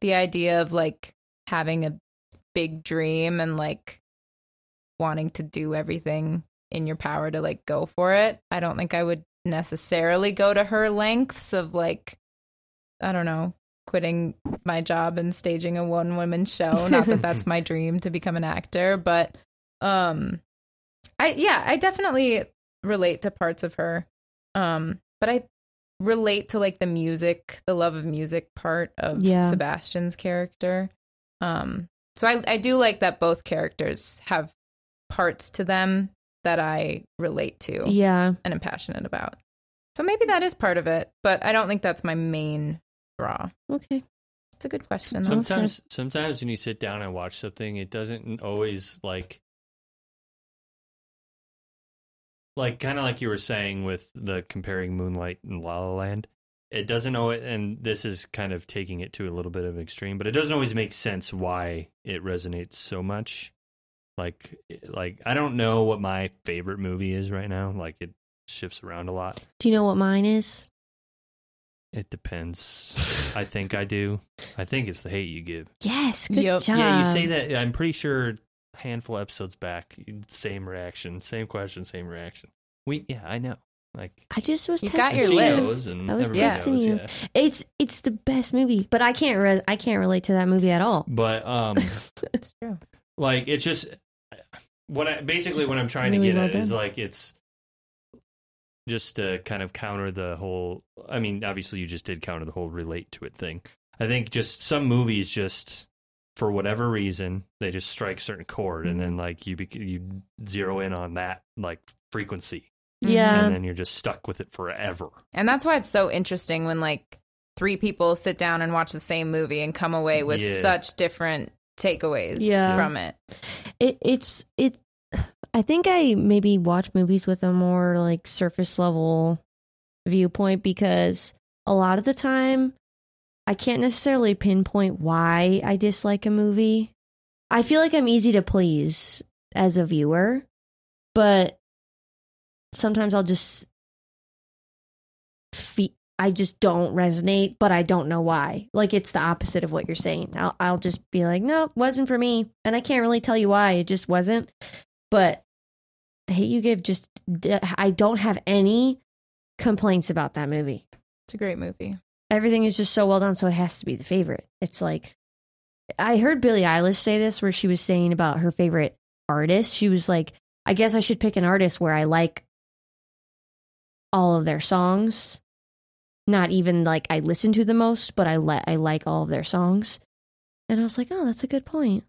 the idea of like having a big dream and like wanting to do everything in your power to like go for it. I don't think I would necessarily go to her lengths of like, I don't know, quitting my job and staging a one woman show. Not that that's my dream to become an actor, but um, I yeah, I definitely relate to parts of her. Um, but I relate to like the music, the love of music part of Yeah. Sebastian's character. Um, so I I do like that both characters have parts to them that I relate to Yeah. and am passionate about. So maybe that is part of it, but I don't think that's my main draw. Okay. It's a good question. though. Sometimes, sometimes when you sit down and watch something, it doesn't always like, like kind of like you were saying with the comparing Moonlight and La La Land. It doesn't always, and this is kind of taking it to a little bit of an extreme, but it doesn't always make sense why it resonates so much. Like, like I don't know what my favorite movie is right now. Like it shifts around a lot. Do you know what mine is? It depends. I think I do. I think it's the hate you give. Yes. Good Yep. job. Yeah, you say that. I'm pretty sure a handful of episodes back, same reaction, same question, same reaction. We, yeah, I know. Like I just was You got testing your list. I was testing knows, you. yeah. It's it's the best movie, but I can't re- I can't relate to that movie at all. But um, It's true. like it's just what I basically what I'm trying really to get well at is like it's just to kind of counter the whole. I mean, obviously you just did counter the whole relate to it thing. I think just some movies just for whatever reason they just strike certain chord and Mm-hmm. then like you bec- you zero in on that like frequency Yeah. and then you're just stuck with it forever. And that's why it's so interesting when like three people sit down and watch the same movie and come away with Yeah. such different takeaways Yeah. from it. It it's it. I think I maybe watch movies with a more like surface level viewpoint because a lot of the time I can't necessarily pinpoint why I dislike a movie. I feel like I'm easy to please as a viewer, but sometimes I'll just fe- I just don't resonate, but I don't know why. Like it's the opposite of what you're saying. I'll I'll just be like, no, wasn't for me, and I can't really tell you why. It just wasn't. But the hate you give, just I don't have any complaints about that movie. It's a great movie. Everything is just so well done, so it has to be the favorite. It's like I heard Billie Eilish say this, where she was saying about her favorite artist. She was like, I guess I should pick an artist where I like all of their songs. Not even like I listen to the most, but I let I like all of their songs. And I was like, oh, that's a good point.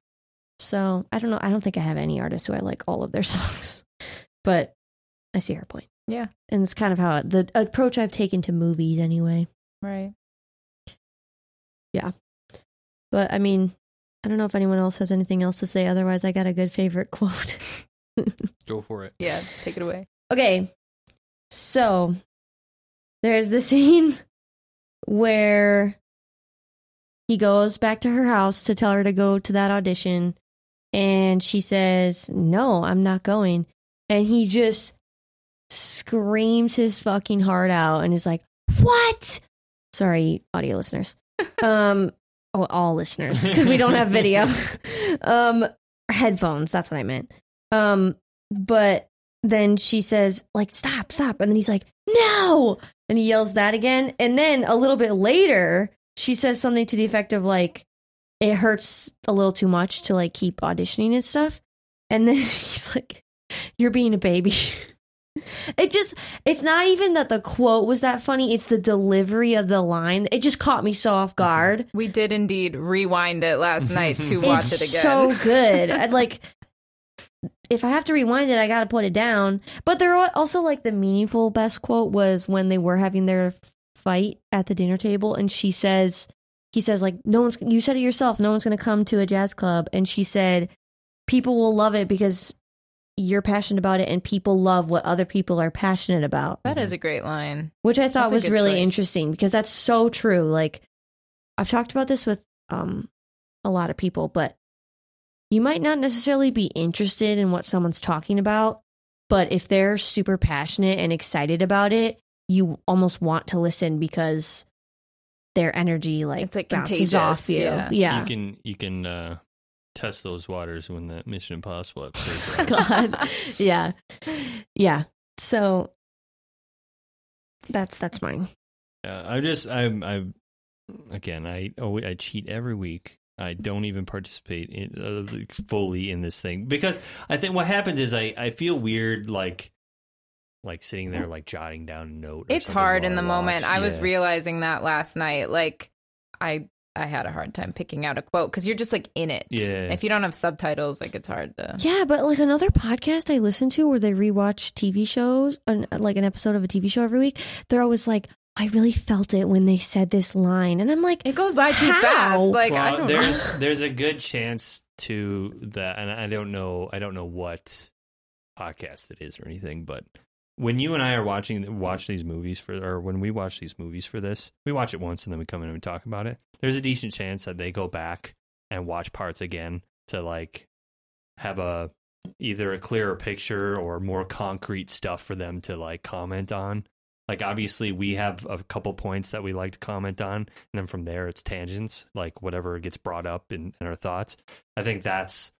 So I don't know. I don't think I have any artists who I like all of their songs, but I see her point. Yeah. and it's kind of how the approach I've taken to movies anyway. Right. Yeah, but I mean, I don't know if anyone else has anything else to say. Otherwise, I got a good favorite quote. Go for it. Yeah. Take it away. Okay. So there's the scene where he goes back to her house to tell her to go to that audition. And she says, No, I'm not going. And he just screams his fucking heart out and is like, What? Sorry, audio listeners. Um, oh, all listeners, because we don't have video. um, headphones, that's what I meant. Um, but then she says like stop stop and then he's like no and he yells that again and then a little bit later she says something to the effect of like it hurts a little too much to like keep auditioning and stuff and then he's like you're being a baby It just, it's not even that the quote was that funny, it's the delivery of the line. It just caught me so off guard. We did indeed rewind it last night to watch it's it again. so good. I'd like, if I have to rewind it, I got to put it down. But there are also like the meaningful best quote was when they were having their fight at the dinner table, and she says, he says like, no one's. You said it yourself. No one's going to come to a jazz club, and she said, people will love it because you're passionate about it, and people love what other people are passionate about. that is a great line. which I thought That's was really choice. interesting because that's so true. Like I've talked about this with um a lot of people, but you might not necessarily be interested in what someone's talking about, but if they're super passionate and excited about it, you almost want to listen because their energy like, It's, like, bounces contagious, off you. yeah. Yeah. You can you can uh, test those waters when that Mission Impossible episode drops. God. yeah. Yeah. So that's that's mine. Uh, I just I'm I'm again I oh I cheat every week. I don't even participate in uh, fully in this thing because I think what happens is I I feel weird like like sitting there like jotting down a note. It's hard while in the I moment. watch. I was realizing that last night. Like, I I had a hard time picking out a quote because you're just like in it. Yeah. If you don't have subtitles, like it's hard to. Yeah, but like another podcast I listen to where they rewatch TV shows, an, like an episode of a TV show every week, they're always like, I really felt it when they said this line. And I'm like, It goes by too How? fast. Like I don't there's know. there's a good chance to that, and I don't know I don't know what podcast it is or anything, but when you and I are watching watch these movies for, or when we watch these movies for this, we watch it once and then we come in and we talk about it. There's a decent chance that they go back and watch parts again to like have a either a clearer picture or more concrete stuff for them to like comment on. Like obviously we have a couple points that we like to comment on, and then from there it's tangents, like whatever gets brought up in, in our thoughts. I think that's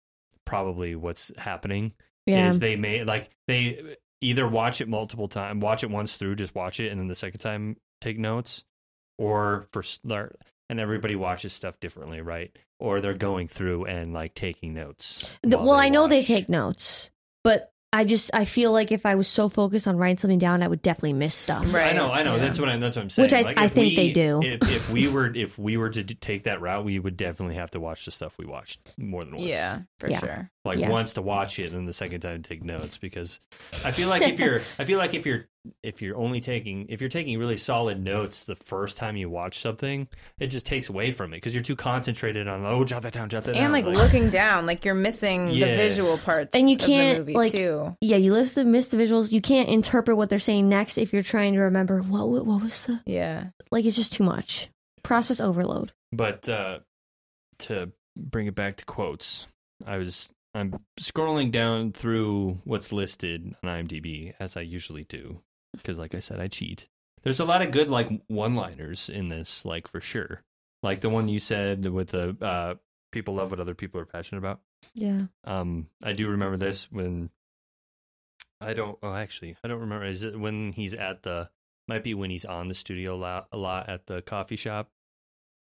probably what's happening yeah. is they may like they either watch it multiple times, watch it once through, just watch it, and then the second time take notes, or for start and everybody watches stuff differently, right? Or they're going through and like taking notes. The- well, I know they take notes, but I just, I feel like if I was so focused on writing something down, I would definitely miss stuff. Right. I know, I know. Yeah. That's what I'm. that's what I'm saying. Which I- Like, I think we- they do. If, if we were if we were to d- take that route, we would definitely have to watch the stuff we watched more than once. Yeah, for Yeah. sure. like Yeah. once to watch it and the second time to take notes because I feel like if you're I feel like if you're if you're only taking if you're taking really solid notes the first time you watch something it just takes away from it because you're too concentrated on oh jot that down jot that down And like looking down, like you're missing the visual parts And you of the can't, movie like- too. Yeah, you listen to miss the visuals. You can't interpret what they're saying next if you're trying to remember what what what was the Yeah. like. It's just too much process overload. but uh to bring it back to quotes I was I'm scrolling down through what's listed on IMDb as I usually do because like I said I cheat there's a lot of good like one-liners in this like for sure like the one you said with the uh people love what other people are passionate about Yeah. Um, I do remember this when I don't. Oh, actually, I don't remember. Is it when he's at the? Might be when he's on the studio lot, a lot at the coffee shop.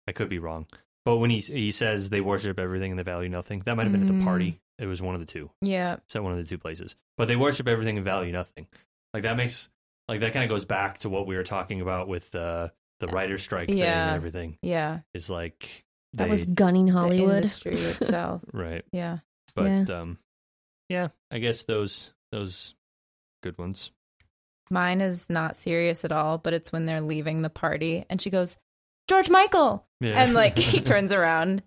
I could be wrong, but when he he says they worship everything and they value nothing, that might have been at the Mm. party. It was one of the two. Yeah. It's at one of the two places. But they worship everything and value nothing. Like that makes like that kind of goes back to what we were talking about with the the writer's strike thing Yeah. and everything. Yeah. Is like That was gunning The Hollywood. industry itself. right. Yeah. But um, yeah, I guess those those good ones. Mine is not serious at all, but it's when they're leaving the party and she goes, George Michael. Yeah. And like he turns around.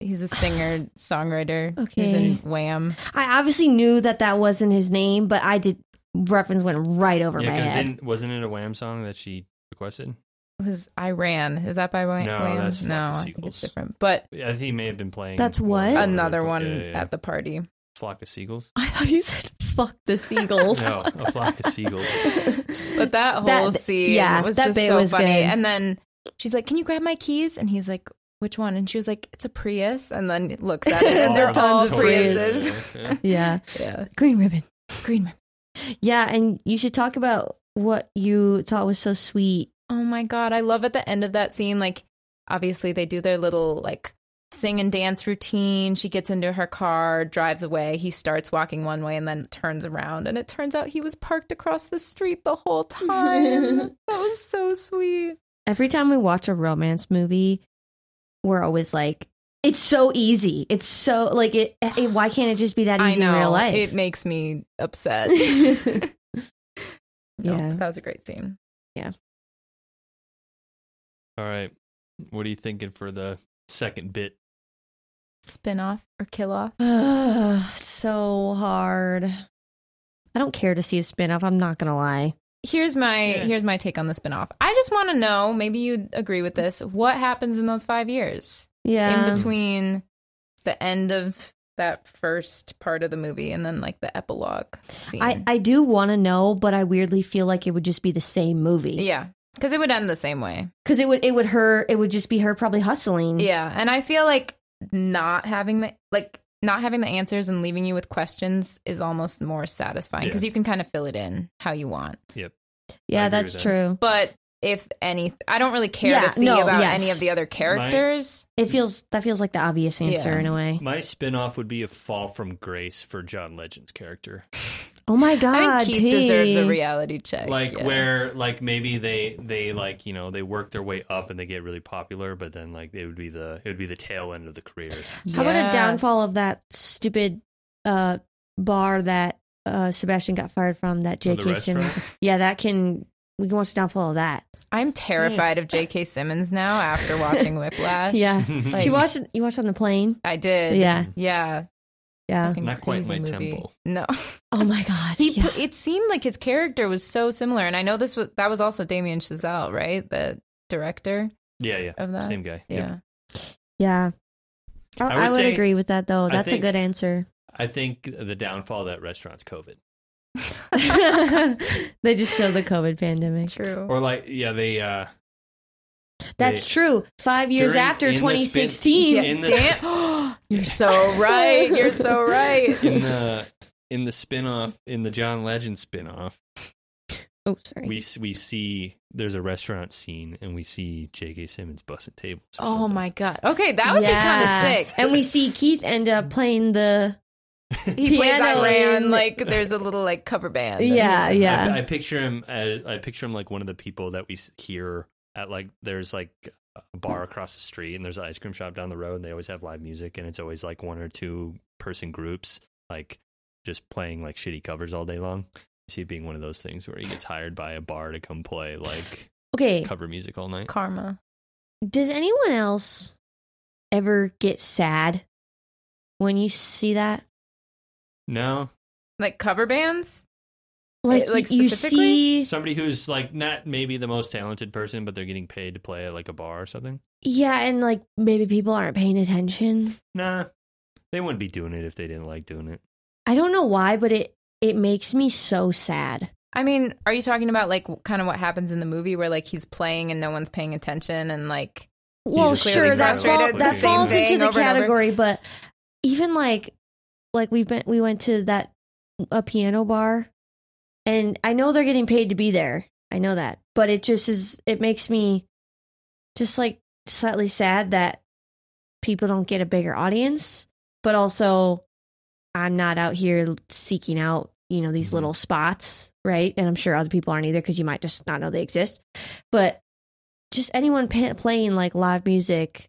He's a singer, songwriter. Okay he's Okay. in Wham. I obviously knew that that wasn't his name, but I did reference went right over yeah, my head. didn't wasn't it a Wham song that she requested? It was I Ran. Is that by Wham? No, Wham? that's Flock no, of I think it's Seagulls. different. But I think he may have been playing. That's what? another one yeah, yeah, yeah. at the party. flock of seagulls. I thought you said "fuck the seagulls." No, a flock of seagulls. But that whole That- scene yeah, was that just bit so was funny. good. And then she's like, "Can you grab my keys?" And he's like, "Which one?" And she was like, "It's a Prius." And then looks at it, and they're All all tons of Priuses. Priuses. Yeah, yeah, Yeah, green ribbon. green. man. Yeah, and you should talk about what you thought was so sweet. Oh my god, I love at the end of that scene. Like, obviously they do their little like sing and dance routine. She gets into her car, drives away. He starts walking one way and then turns around. And it turns out he was parked across the street the whole time. that was so sweet. Every time we watch a romance movie, we're always like, it's so easy. It's so like it. it why can't it just be that I easy know. in real life? It makes me upset. No, yeah. that was a great scene. Yeah. All right. What are you thinking for the second bit? Spin off or kill off? so hard. I don't care to see a spin-off. I'm not gonna lie. Here's my Yeah. here's my take on the spin-off. I just want to know, maybe you'd agree with this. What happens in those 5 years? Yeah. in between the end of that first part of the movie and then like the epilogue scene. I, I do want to know, but I weirdly feel like it would just be the same movie. yeah, because it would end the same way. because it would it would her it would just be her probably hustling. Yeah, and I feel like not having the like not having the answers and leaving you with questions is almost more satisfying because Yeah. you can kind of fill it in how you want. Yep. Yeah, that's that. true. But if any, I don't really care Yeah, to see no, about yes. any of the other characters. It feels that feels like the obvious answer Yeah. in a way. My spin-off would be a fall from grace for John Legend's character. Oh my god, I think Keith T. deserves a reality check. like yeah. where like maybe they they like you know they work their way up and they get really popular but then like it would be the it would be the tail end of the career How about a downfall of that stupid uh bar that uh Sebastian got fired from that Oh, J.K. Simmons? Yeah, that can we can watch the downfall of that. I'm terrified of J.K. Simmons now after watching Whiplash. Yeah. Like, you watched it you watched on the plane? I did. Yeah. Yeah. Yeah. Fucking Not quite crazy my movie. tempo. No. Oh my god. He yeah. it seemed like his character was so similar and I know this was that was also Damien Chazelle, right? The director yeah yeah of that. same guy Yeah. Yep. yeah. I, I I would would, say- agree with that though. That's think- a good answer. i think the downfall of that restaurant's covid they just show the COVID pandemic. True. or like yeah they uh That's they- true. Five years During- after in the spin- 2016. yeah, in the- You're so right. You're so right. in the in the spin-off in the john legend spin-off Oh, sorry. we we see there's a restaurant scene and we see j.k simmons busting tables or Oh something. my god. Okay, that would Yeah. be kind of sick. And we see Keith end up playing the. He plays piano I Ran in- like there's a little like cover band. Yeah, yeah. I, I picture him. As, I picture him like one of the people that we hear at like. There's like a bar across the street, and there's an ice cream shop down the road, and they always have live music, and it's always like one or two person groups, like just playing like shitty covers all day long. I see it being one of those things where he gets hired by a bar to come play like Okay. cover music all night. Karma. Does anyone else ever get sad when you see that? No, Like cover bands? Like, like you see. somebody who's like not maybe the most talented person, but they're getting paid to play at like a bar or something. Yeah, and like maybe people aren't paying attention. Nah, they wouldn't be doing it if they didn't like doing it. I don't know why, but it it makes me so sad. I mean, are you talking about like kind of what happens in the movie where like he's playing and no one's paying attention and like Well, sure, that, fall, that falls into the over and over. category, but even like like we've been we went to that a piano bar, and I know they're getting paid to be there. I know that, but it just is. It makes me just like slightly sad that people don't get a bigger audience, but also I'm not out here seeking out you know these Mhm. little spots, right? And I'm sure other people aren't either because you might just not know they exist, but just anyone pa- playing like live music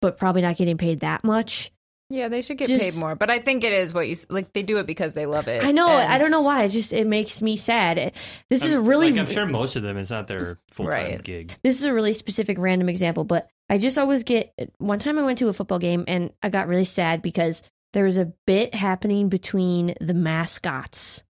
but probably not getting paid that much yeah, they should get Just- paid more. But I think it is what you like they do it because they love it. i know i don't know why it just it makes me sad It- this is a I'm- really like, I'm sure most of them is not their full time Right. gig. this is a really specific random example but i just always get one time i went to a football game and i got really sad because there was a bit happening between the mascots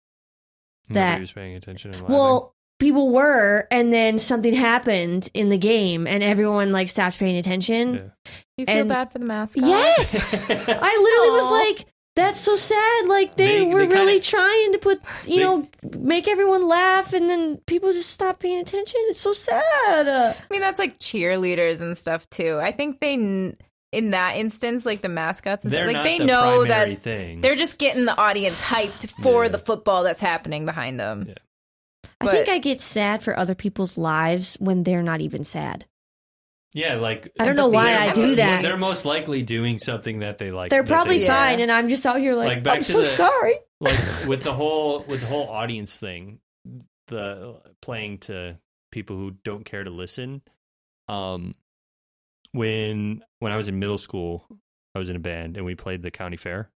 That- Nobody was paying attention. And well people were and then something happened in the game and everyone like stopped paying attention Yeah. You feel and- bad for the mascot. yes I literally was like, that's so sad. Like they, They- were they kinda- really trying to put, you They- know, make everyone laugh, and then people just stop paying attention. It's so sad. Uh, I mean, that's like cheerleaders and stuff too. I think they, in that instance, like the mascots and they're stuff, like not they the know that thing. they're just getting the audience hyped for Yeah. the football that's happening behind them. Yeah. I think I get sad for other people's lives when they're not even sad. Yeah, like I don't know why I do that. They're most likely doing something that they like. They're probably they- Yeah. fine, and I'm just out here like, Like, back I'm so the- sorry. like with the whole with the whole audience thing, the playing to people who don't care to listen. Um, when when I was in middle school, I was in a band and we played the county fair.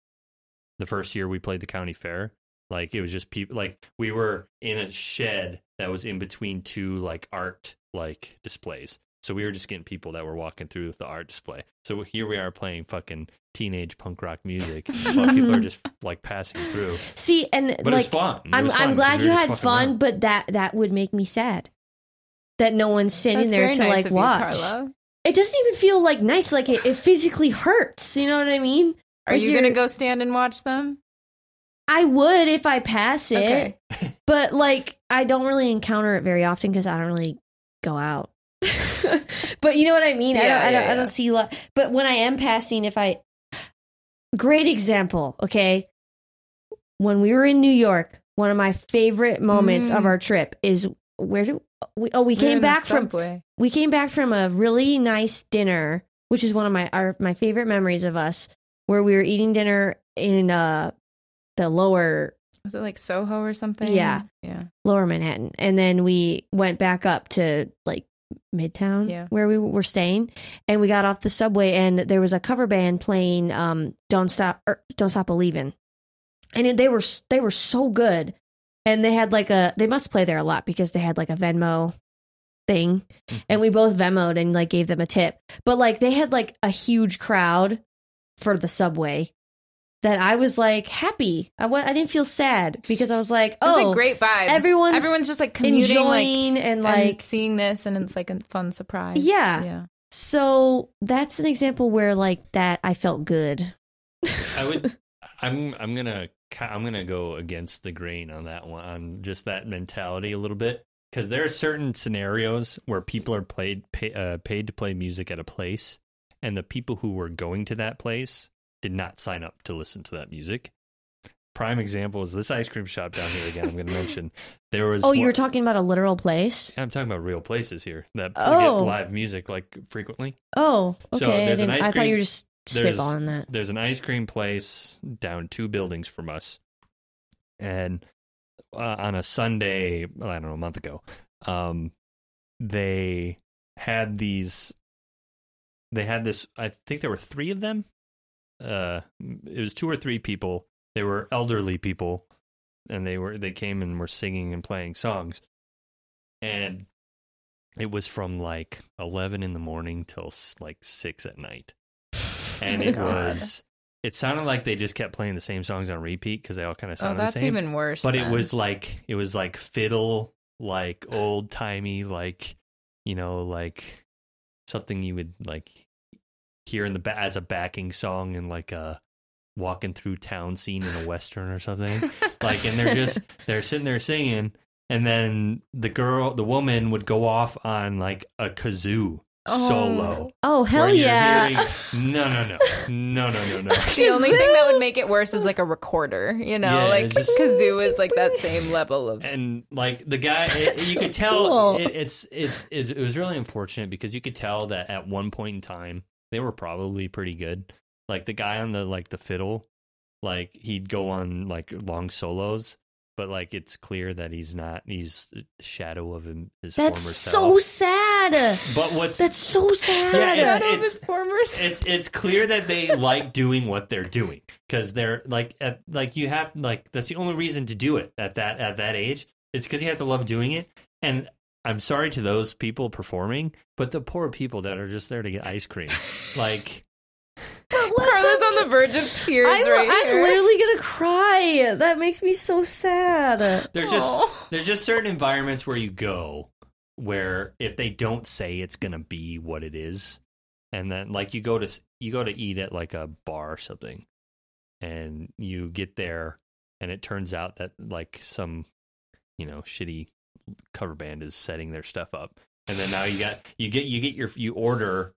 The first year we played the county fair, like it was just people. Like we were in a shed that was in between two like art like displays. So we were just getting people that were walking through the art display. So here we are playing fucking teenage punk rock music while people are just like passing through. See, and But like it's fun. It I'm was fun I'm 'cause glad we you had fun, around. but that that would make me sad. That no one's standing That's there very to nice like of you, watch. Carla. It doesn't even feel like nice. Like it, it physically hurts. You know what I mean? Are Like you gonna go stand and watch them? I would if I pass it, Okay. but like I don't really encounter it very often because I don't really go out. but you know what I mean. I don't. Yeah, I don't. yeah, I don't see a lot. But when I am passing, if I, great example. Okay, when we were in New York, one of my favorite moments of Mm. our trip is where do we? Oh, we We're came back from we came back from a really nice dinner, which is one of my our my favorite memories of us, where we were eating dinner in uh the lower Was it like Soho or something? Yeah. Yeah. lower Manhattan, and then we went back up to like Midtown, Yeah. where we were staying, and we got off the subway, and there was a cover band playing um "Don't Stop er, Don't Stop Believing," and they were they were so good, and they had like a they must play there a lot because they had like a Venmo thing, and we both Venmoed and like gave them a tip, but like they had like a huge crowd for the subway. That I was like happy. I I didn't feel sad because I was like, oh, like great vibes. everyone's everyone's just like commuting, like enjoying and and like seeing this, and it's like a fun surprise. Yeah. yeah. so that's an example where like that I felt good. I would. I'm. I'm gonna. I'm gonna go against the grain on that one. On just that mentality a little bit, because there are certain scenarios where people are played pay, uh, paid to play music at a place, and the people who were going to that place did not sign up to listen to that music. Prime example is this ice cream shop down here again. I'm going to mention there was. Oh, you were talking about a literal place? I'm talking about real places here that Oh. get live music like frequently. Oh, okay. So I, there's an didn't- ice I thought you cream- were just spitballing that. there's an ice cream place down two buildings from us and uh, on a sunday i don't know a month ago um they had these they had this i think there were three of them uh it was two or three people they were elderly people and they were they came and were singing and playing songs and it was from like 11 in the morning till like 6 at night and it God. was it sounded like they just kept playing the same songs on repeat because they all kind of Oh, sounded that's the same even worse. but it was like it was like fiddle like old timey like you know like something you would like hear in the ba- as a backing song in like a walking through town scene in a western or something like and they're just they're sitting there singing and then the girl the woman would go off on like a kazoo solo Oh, oh hell yeah. hearing- no no no no no no no the only thing that would make it worse is like a recorder. You know, Yeah, like just- kazoo is like that same level of. and like the guy it, you so could tell cool. it, it's it's it, it was really unfortunate because you could tell that at one point in time they were probably pretty good like the guy on the like the fiddle like he'd go on like long solos but like it's clear that he's not he's a shadow of him his That's former so self sad. but what's That's so sad. Yeah, it's- Shadow of his former self. it's it's clear that they like doing what they're doing because they're like at, like you have like that's the only reason to do it at that at that age it's because you have to love doing it and i'm sorry to those people performing but the poor people that are just there to get ice cream like Carla's on the verge of tears I'm, right I'm here. literally gonna cry. That makes me so sad. there's just there's just certain environments where you go where if they don't say it's gonna be what it is and then like you go to you go to eat at like a bar or something and you get there and it turns out that like some you know shitty cover band is setting their stuff up. And then now you got you get you get your you order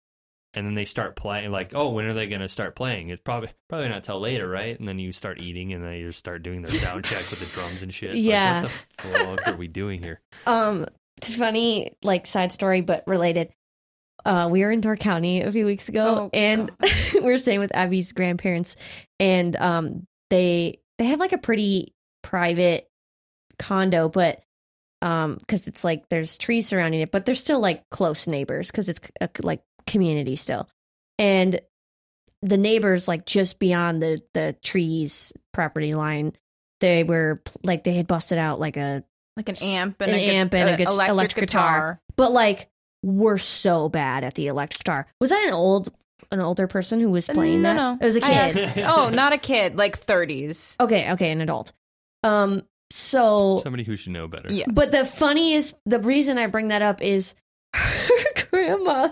and then they start playing like oh when are they going to start playing? It's probably probably not till later right? And then you start eating and then you just start doing their sound check with the drums and shit. It's Yeah. like, what the fuck are we doing here? Um, it's funny, like side story, but related. uh, we were in Door County a few weeks ago, Oh, and we were staying with Abby's grandparents, and um, they they have like a pretty private condo, but um, because it's like there's trees surrounding it, but they're still like close neighbors because it's a, like community still, and the neighbors like just beyond the the trees property line, they were like they had busted out like a like an amp and An a, amp and a uh, gu- electric, electric guitar. but like we're so bad at the electric guitar. Was that an old an older person who was playing no, that? no, It was a kid. oh, not a kid, like 30s. Okay, okay, an adult. Um so Somebody who should know better. Yes, but the funniest the reason I bring that up is her grandma.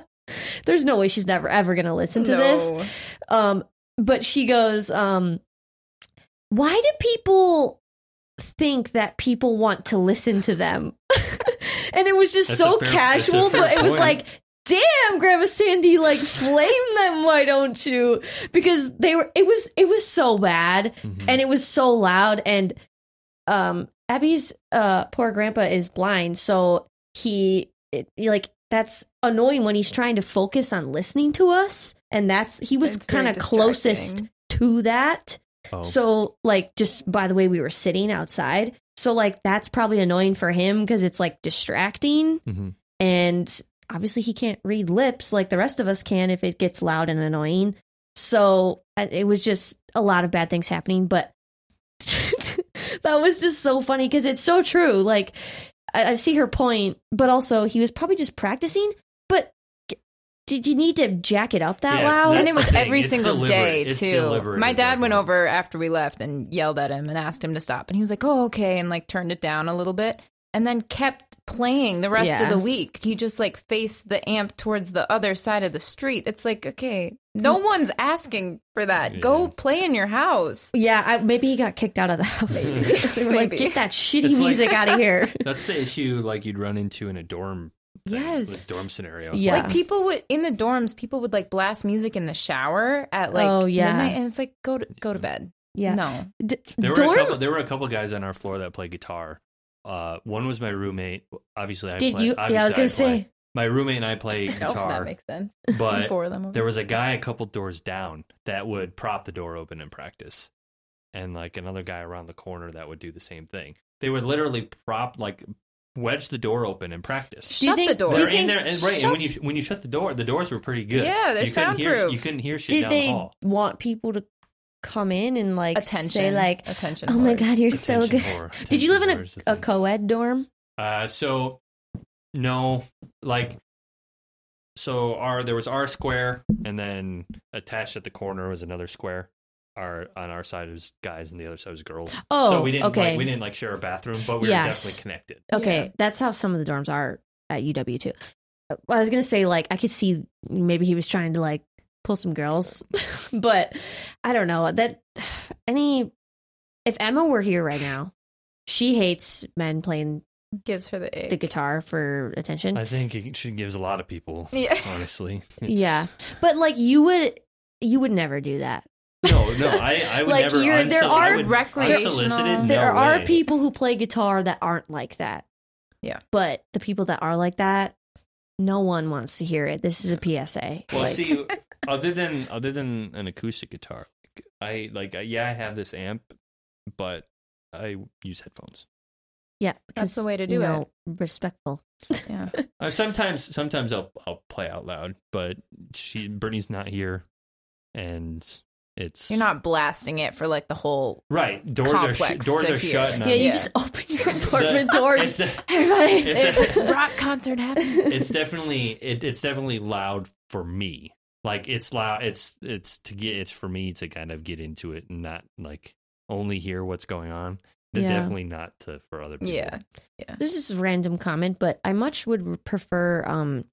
There's no way she's never ever gonna listen to this. Um but she goes, um, why do people think that people want to listen to them? and it was just That's so fair- casual, but it was point. like, damn, Grandma Sandy, like flame them, why don't you? Because they were it was it was so bad Mhm. and it was so loud and um Abby's uh poor grandpa is blind, so he it, like that's annoying when he's trying to focus on listening to us and that's he was kind of closest to that. Oh. So like just by the way we were sitting outside. So like that's probably annoying for him because it's like distracting Mhm. and obviously he can't read lips like the rest of us can if it gets loud and annoying. So uh, it was just a lot of bad things happening, but that was just so funny because it's so true. Like I, I see her point, but also he was probably just practicing. But did you need to jack it up that Yes, loud? and it was every It's single deliberate. day It's too. My dad went over after we left and yelled at him and asked him to stop, and he was like, "Oh, okay," and like turned it down a little bit, and then kept playing the rest Yeah. of the week. He just like faced the amp towards the other side of the street. It's like, okay, no one's asking for that. Go play in your house. Yeah, I, maybe he got kicked out of the house. Maybe. they were like, "Get that shitty It's like- music out of here." That's the issue like you'd run into in a dorm. thing, Yes. like dorm scenario. Yeah. Like people would in the dorms, people would like blast music in the shower at like Oh, yeah. midnight, and it's like go to go to bed. Yeah, No, D- There were dorm- a couple. There were a couple guys on our floor that play guitar. Uh, one was my roommate. Obviously, I Did play, you? Yeah, I was gonna play. say. My roommate and I play oh, that makes sense. but Four of them. there was a guy a couple doors down that would prop the door open in practice, and like another guy around the corner that would do the same thing. They would literally prop like wedge the door open in practice. Do you Shut the door. They're in think- there, and, right? Shut- And when you when you shut the door, the doors were pretty good. Yeah, they're you couldn't hear soundproof. you couldn't hear shit Did down they the hall. want people to come in and like attention. say like, attention. "Oh my god, you're so good"? Did you live in Attention whore is the a, a co-ed dorm? Uh, so no, like so R there was R square, and then attached at the corner was another square. Our on our side was guys, and the other side was girls. Oh, so we didn't okay. like, we didn't like share a bathroom, but we Yes. were definitely connected. Okay, Yeah. that's how some of the dorms are at UW too. I was gonna say like I could see maybe he was trying to like pull some girls, but I don't know that any. If Emma were here right now, she hates men playing gives her the the egg. guitar. guitar for attention. I think it she gives a lot of people. Yeah. honestly. It's- yeah, but like you would, you would never do that. No, no, I, I would Like, never. you're- there unsolicited- are recreational- there no are way. people who play guitar that aren't like that. Yeah. But the people that are like that, no one wants to hear it. This is a PSA. Well, Like, see, other than other than an acoustic guitar, like, I like yeah, I have this amp, but I use headphones. Yeah, That's the way to you do it. know, Respectful. Yeah. Uh, sometimes sometimes I'll I'll play out loud, but she Brittany's not here, and it's You're not blasting it for like the whole. right. Doors are sh- complex doors are hear. shut. Yeah, you Yeah. just open your apartment doors. It's, the, Everybody, it's a- rock concert happening. it's definitely it, it's definitely loud for me. Like it's loud. It's it's to get it's for me to kind of get into it and not like only hear what's going on. But Yeah. Definitely not to for other people. Yeah. Yeah. this is a random comment, but I much would prefer um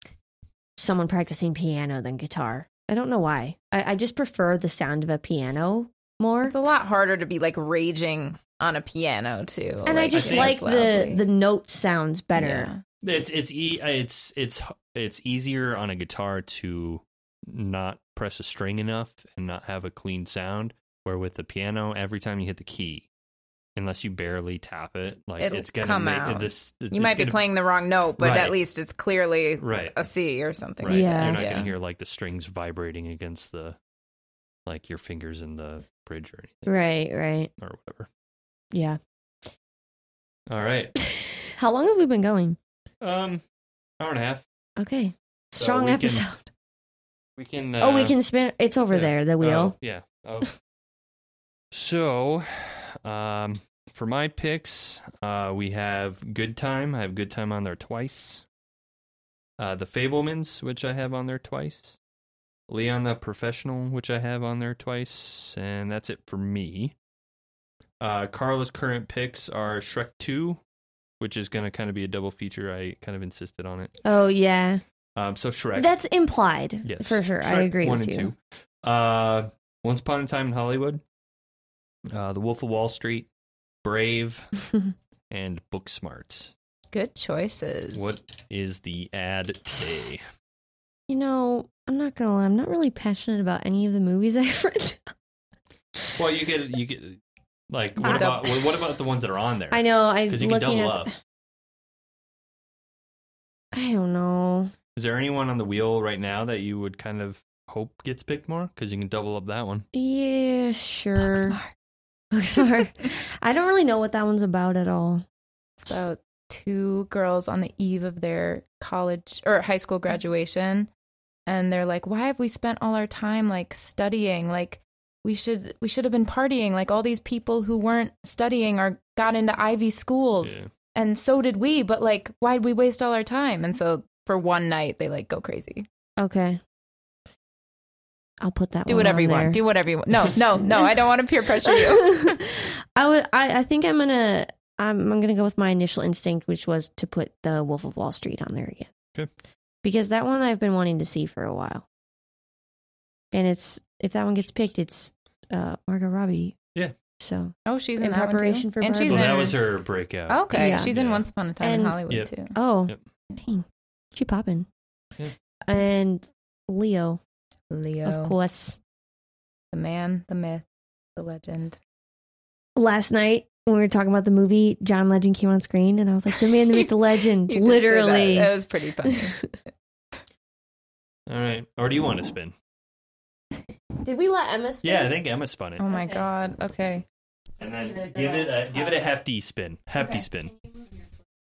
someone practicing piano than guitar. I don't know why. I, I just prefer the sound of a piano more. It's a lot harder to be like raging on a piano too. and I just think like dance the the note sounds better. Yeah. It's it's e- it's it's it's easier on a guitar to not press a string enough and not have a clean sound. Where with the piano, every time you hit the key, unless you barely tap it, like It'll it's gonna come make out. this. You might be playing the wrong note, but Right. at least it's clearly right, a C or something. right. Yeah. You're not yeah. gonna hear like the strings vibrating against the, like your fingers in the bridge or anything Right, right. or whatever. Yeah. All right, How long have we been going? um, hour and a half. Okay. So Strong we can- episode. We can. Uh, oh, we can spin. It's over yeah. there, the wheel. Oh, yeah. Oh. so, um, for my picks, uh, we have Good Time. I have Good Time on there twice. Uh, the Fabelmans, which I have on there twice. Leon the Professional, which I have on there twice, and that's it for me. Uh, Carla's current picks are Shrek 2, which is going to kind of be a double feature. I kind of insisted on it. Oh, yeah. Um, so Shrek. That's implied. Yes. For sure. I agree with you. Two. Uh, Once Upon a Time in Hollywood, uh, The Wolf of Wall Street, Brave, and Booksmart. Good choices. What is the ad today? you know, I'm not going to lie. I'm not really passionate about any of the movies I've read. Well, you get you get like what I about don't- what about the ones that are on there? I know. I'm because you can looking double at. up. the- I don't know. Is there anyone on the wheel right now that you would kind of hope gets picked more? Because you can double up that one. Yeah, sure. Booksmart. Booksmart. I don't really know what that one's about at all. It's about two girls on the eve of their college or high school graduation and they're like why have we spent all our time like studying like we should we should have been partying like all these people who weren't studying or got into ivy schools Yeah. and so did we but like why'd we waste all our time and so for one night they like go crazy Okay. I'll put that do one whatever on you there. want do whatever you want no no no i don't want to peer pressure you I would. I, I think I'm gonna. I'm, I'm gonna go with my initial instinct, which was to put the Wolf of Wall Street on there again. Okay. Because that one I've been wanting to see for a while, and it's if that one gets picked, it's uh Margot Robbie. Yeah. So oh she's in, In that one too? preparation for and Barbie. she's Well, in that was her breakout. okay Yeah. she's in Yeah. once upon a time And- in hollywood Yep. too oh, Yep. dang, she popping. Yeah. And Leo, leo of course. the man the myth the legend Last night when we were talking about the movie, John Legend came on screen, and I was like, "The man, the myth, the legend." You did say Literally. that. It was pretty funny. All right. Or do you want to spin? Did we let Emma spin? Yeah, I think Emma spun it. oh my Okay. god. Okay. and then give it a give it a hefty spin. Hefty spin.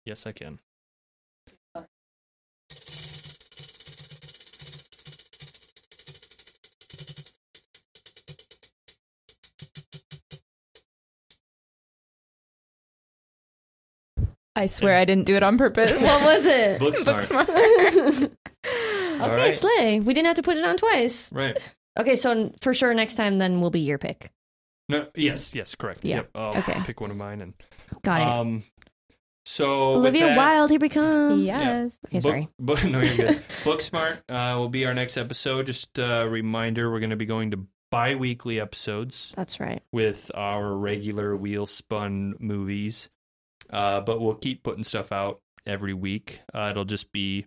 Yes, I can. I swear I didn't do it on purpose. What was it? Booksmart. okay, All right. Slay. We didn't have to put it on twice. Right. Okay, so for sure next time then will be your pick. No. Yes. Yes. Correct. Yeah. Yep. I'll Okay. pick one of mine and Got it. um. So Olivia that- Wilde, here we come. yes. Okay, sorry. Book, no, you're good. Booksmart uh, will be our next episode. Just a reminder, we're going to be going to bi-weekly episodes That's right. with our regular wheel spun movies. Uh, but we'll keep putting stuff out every week. Uh, it'll just be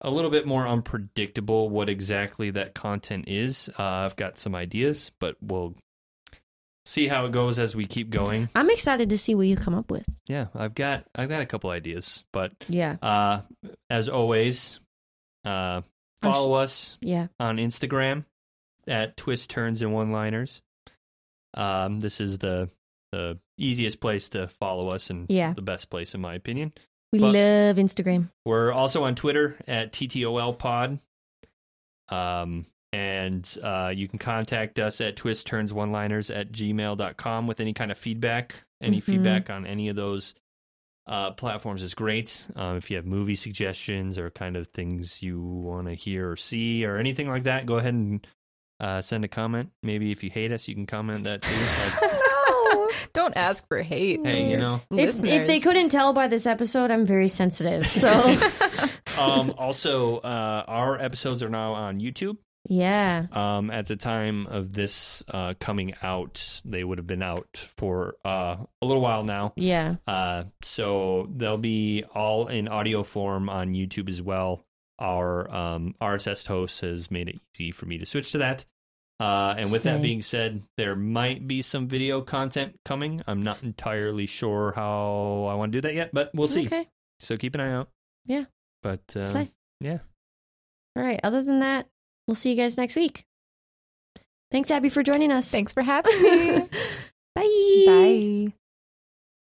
a little bit more unpredictable what exactly that content is. Uh, I've got some ideas, but we'll see how it goes as we keep going. I'm excited to see what you come up with. Yeah, I've got I've got a couple ideas, but Yeah. uh, as always, uh, follow us Yeah. on Instagram at Twist Turns and One Liners. Um, this is the the easiest place to follow us and Yeah. the best place in my opinion. We But- love Instagram. We're also on Twitter at TTOL Pod. Um, and uh, you can contact us at twist turns one liners at gmail.com with any kind of feedback. Any Mhm. feedback on any of those uh, platforms is great. Um, if you have movie suggestions or kind of things you want to hear or see or anything like that, go ahead and uh, send a comment. Maybe if you hate us, you can comment that too. Like, no. Don't ask for hate. hey, you know. If, if they couldn't tell by this episode, I'm very sensitive. So, um, also, uh, our episodes are now on YouTube. yeah. Um, at the time of this uh, coming out, they would have been out for uh, a little while now. Yeah. Uh, so they'll be all in audio form on YouTube as well. Our um, RSS host has made it easy for me to switch to that. Uh, and with that being said, there might be some video content coming. I'm not entirely sure how I want to do that yet, but we'll see. Okay. So keep an eye out. Yeah. But um, yeah. All right. Other than that, we'll see you guys next week. Thanks, Abby, for joining us. Thanks for having me. Bye. Bye.